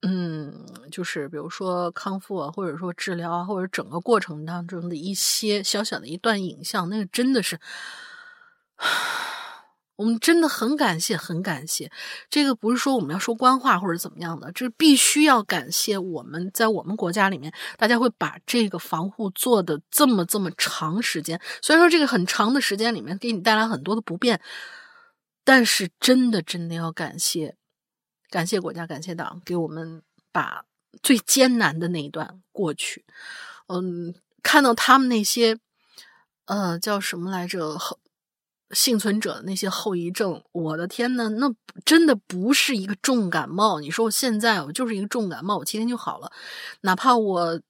嗯，就是比如说康复啊，或者说治疗啊，或者整个过程当中的一些小小的一段影像，那个真的是。我们真的很感谢，很感谢。这个不是说我们要说官话或者怎么样的，这必须要感谢我们在我们国家里面，大家会把这个防护做的这么这么长时间。虽然说这个很长的时间里面给你带来很多的不便，但是真的真的要感谢，感谢国家，感谢党，给我们把最艰难的那一段过去。嗯。看到他们那些，呃，叫什么来着？幸存者的那些后遗症，我的天呐，那真的不是一个重感冒。你说我现在我就是一个重感冒，我七天就好了，哪怕我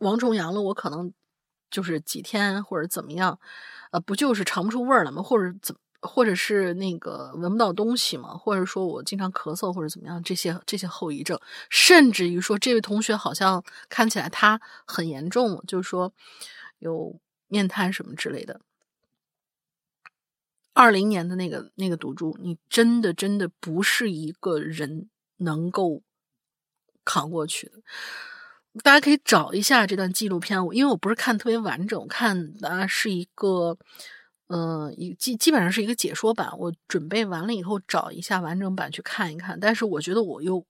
王重阳了，我可能就是几天或者怎么样，呃，不就是尝不出味儿了吗？或者怎？或者是那个闻不到东西吗，或者说我经常咳嗽或者怎么样，这些这些后遗症，甚至于说这位同学好像看起来他很严重，就是说有面瘫什么之类的。二零年的那个那个赌注，你真的真的不是一个人能够扛过去的。大家可以找一下这段纪录片，因为我不是看特别完整，看的是一个。嗯，基基本上是一个解说版，我准备完了以后找一下完整版去看一看。但是我觉得我又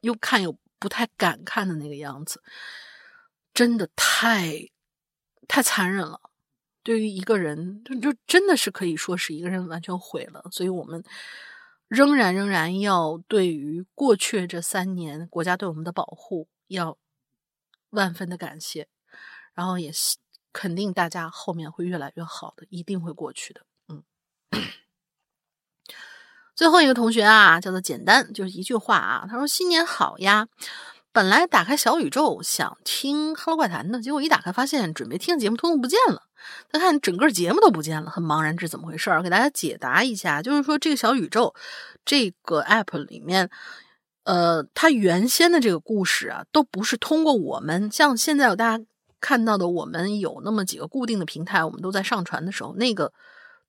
又看又不太敢看的那个样子，真的太太残忍了。对于一个人，就就真的是可以说是一个人完全毁了。所以我们仍然仍然要对于过去这三年国家对我们的保护要万分的感谢，然后也希。肯定大家后面会越来越好的，一定会过去的。嗯，最后一个同学啊，叫做简单，就是一句话啊，他说：“新年好呀！”本来打开小宇宙想听《Hello 怪谈》的，结果一打开发现准备听的节目通通不见了。他看整个节目都不见了，很茫然，这怎么回事？给大家解答一下，就是说这个小宇宙这个 app 里面，呃，它原先的这个故事啊，都不是通过我们，像现在大家。看到的，我们有那么几个固定的平台，我们都在上传的时候，那个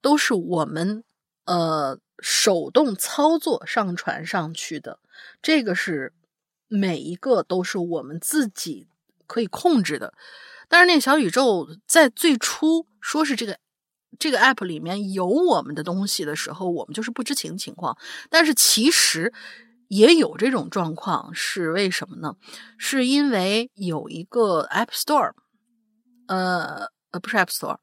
都是我们呃手动操作上传上去的。这个是每一个都是我们自己可以控制的。但是那小宇宙在最初说是这个这个 app 里面有我们的东西的时候，我们就是不知情情况。但是其实也有这种状况，是为什么呢？是因为有一个 App Store。呃呃，不是 App Store，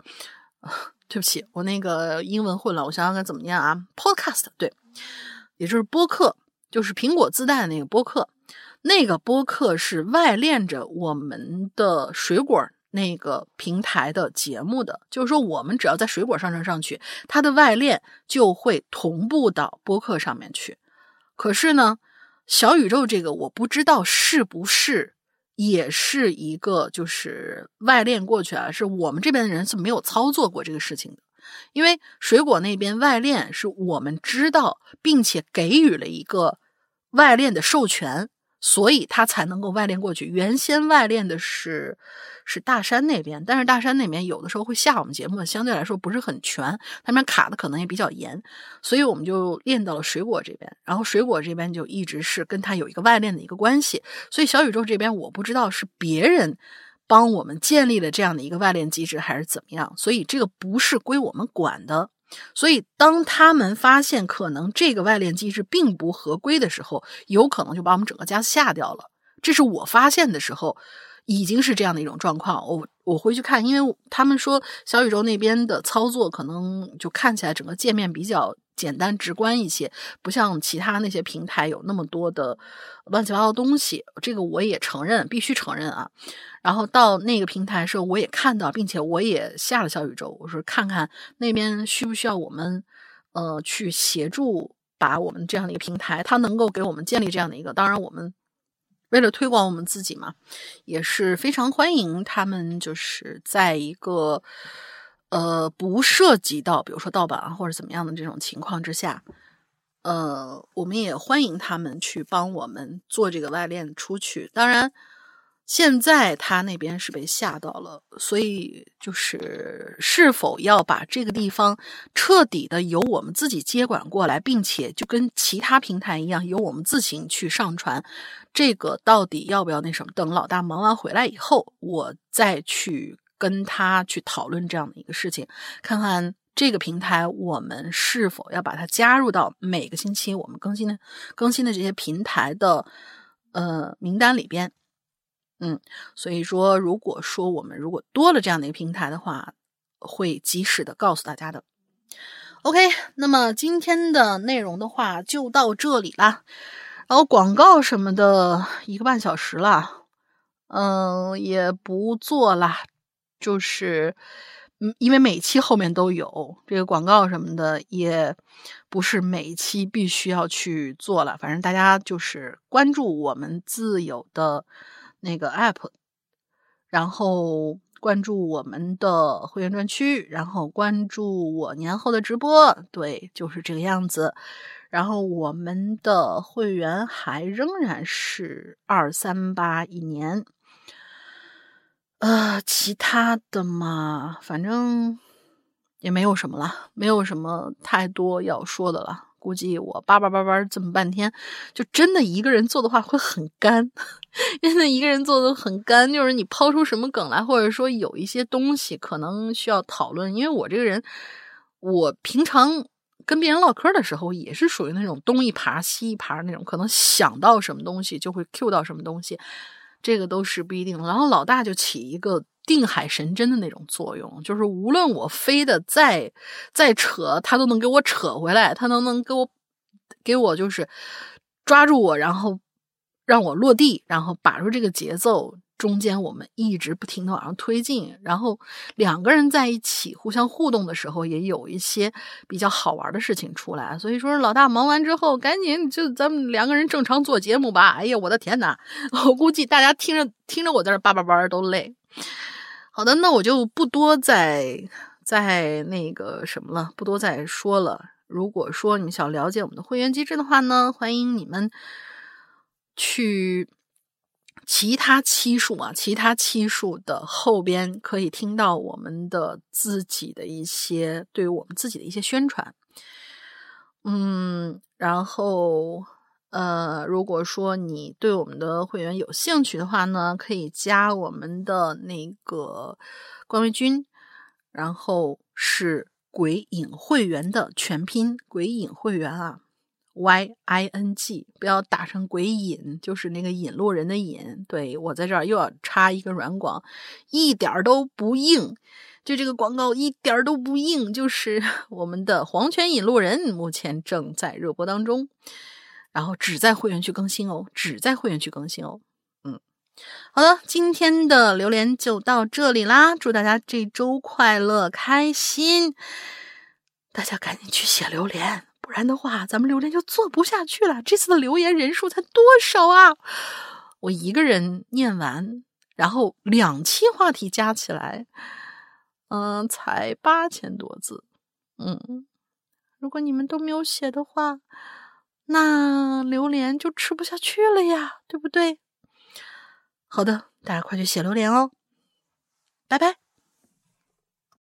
[LAUGHS] 对不起，我那个英文混了，我想想该怎么念啊？Podcast，对，也就是播客，就是苹果自带的那个播客。那个播客是外链着我们的水果那个平台的节目的，就是说我们只要在水果上传上去，它的外链就会同步到播客上面去。可是呢，小宇宙这个我不知道是不是。也是一个，就是外链过去啊，是我们这边的人是没有操作过这个事情的，因为水果那边外链是我们知道，并且给予了一个外链的授权。所以他才能够外链过去。原先外链的是是大山那边，但是大山那边有的时候会下我们节目，相对来说不是很全，他们卡的可能也比较严，所以我们就链到了水果这边。然后水果这边就一直是跟他有一个外链的一个关系。所以小宇宙这边我不知道是别人帮我们建立了这样的一个外链机制，还是怎么样。所以这个不是归我们管的。所以，当他们发现可能这个外链机制并不合规的时候，有可能就把我们整个家下掉了。这是我发现的时候，已经是这样的一种状况。我我回去看，因为他们说小宇宙那边的操作可能就看起来整个界面比较。简单直观一些，不像其他那些平台有那么多的乱七八糟的东西。这个我也承认，必须承认啊。然后到那个平台时候，我也看到，并且我也下了小宇宙，我说看看那边需不需要我们呃去协助，把我们这样的一个平台，它能够给我们建立这样的一个。当然，我们为了推广我们自己嘛，也是非常欢迎他们，就是在一个。呃，不涉及到比如说盗版啊或者怎么样的这种情况之下，呃，我们也欢迎他们去帮我们做这个外链出去。当然，现在他那边是被吓到了，所以就是是否要把这个地方彻底的由我们自己接管过来，并且就跟其他平台一样由我们自行去上传，这个到底要不要那什么？等老大忙完回来以后，我再去。跟他去讨论这样的一个事情，看看这个平台我们是否要把它加入到每个星期我们更新的更新的这些平台的呃名单里边。嗯，所以说，如果说我们如果多了这样的一个平台的话，会及时的告诉大家的。OK，那么今天的内容的话就到这里啦，然后广告什么的一个半小时了，嗯，也不做了。就是，嗯，因为每期后面都有这个广告什么的，也不是每期必须要去做了。反正大家就是关注我们自有的那个 app，然后关注我们的会员专区，然后关注我年后的直播，对，就是这个样子。然后我们的会员还仍然是二三八一年，呃，其他的嘛，反正也没有什么了，没有什么太多要说的了。估计我叭叭叭叭这么半天，就真的一个人做的话会很干，[LAUGHS] 真的一个人做的很干。就是你抛出什么梗来，或者说有一些东西可能需要讨论，因为我这个人，我平常。跟别人唠嗑的时候，也是属于那种东一耙西一耙那种，可能想到什么东西就会 Q 到什么东西，这个都是不一定。然后老大就起一个定海神针的那种作用，就是无论我飞的再再扯，他都能给我扯回来，他都能给我给我就是抓住我，然后让我落地，然后把住这个节奏。中间我们一直不停的往上推进，然后两个人在一起互相互动的时候，也有一些比较好玩的事情出来。所以说，老大忙完之后，赶紧就咱们两个人正常做节目吧。哎呀，我的天呐，我估计大家听着听着我在这叭叭叭都累。好的，那我就不多再再那个什么了，不多再说了。如果说你们想了解我们的会员机制的话呢，欢迎你们去。其他期数啊，其他期数的后边可以听到我们的自己的一些对于我们自己的一些宣传。嗯，然后呃，如果说你对我们的会员有兴趣的话呢，可以加我们的那个关微君，然后是鬼影会员的全拼，鬼影会员啊。Y i n g 不要打成鬼引，就是那个引路人的引。对我在这儿又要插一个软广，一点都不硬，就这个广告一点都不硬。就是 [LAUGHS] 我们的黄泉引路人目前正在热播当中，然后只在会员区更新哦，只在会员区更新哦。嗯，好的，今天的榴莲就到这里啦，祝大家这周快乐开心，大家赶紧去写榴莲。不然的话，咱们榴莲就做不下去了。这次的留言人数才多少啊？我一个人念完，然后两期话题加起来，嗯，才八千多字。嗯，如果你们都没有写的话，那榴莲就吃不下去了呀，对不对？好的，大家快去写榴莲哦，拜拜。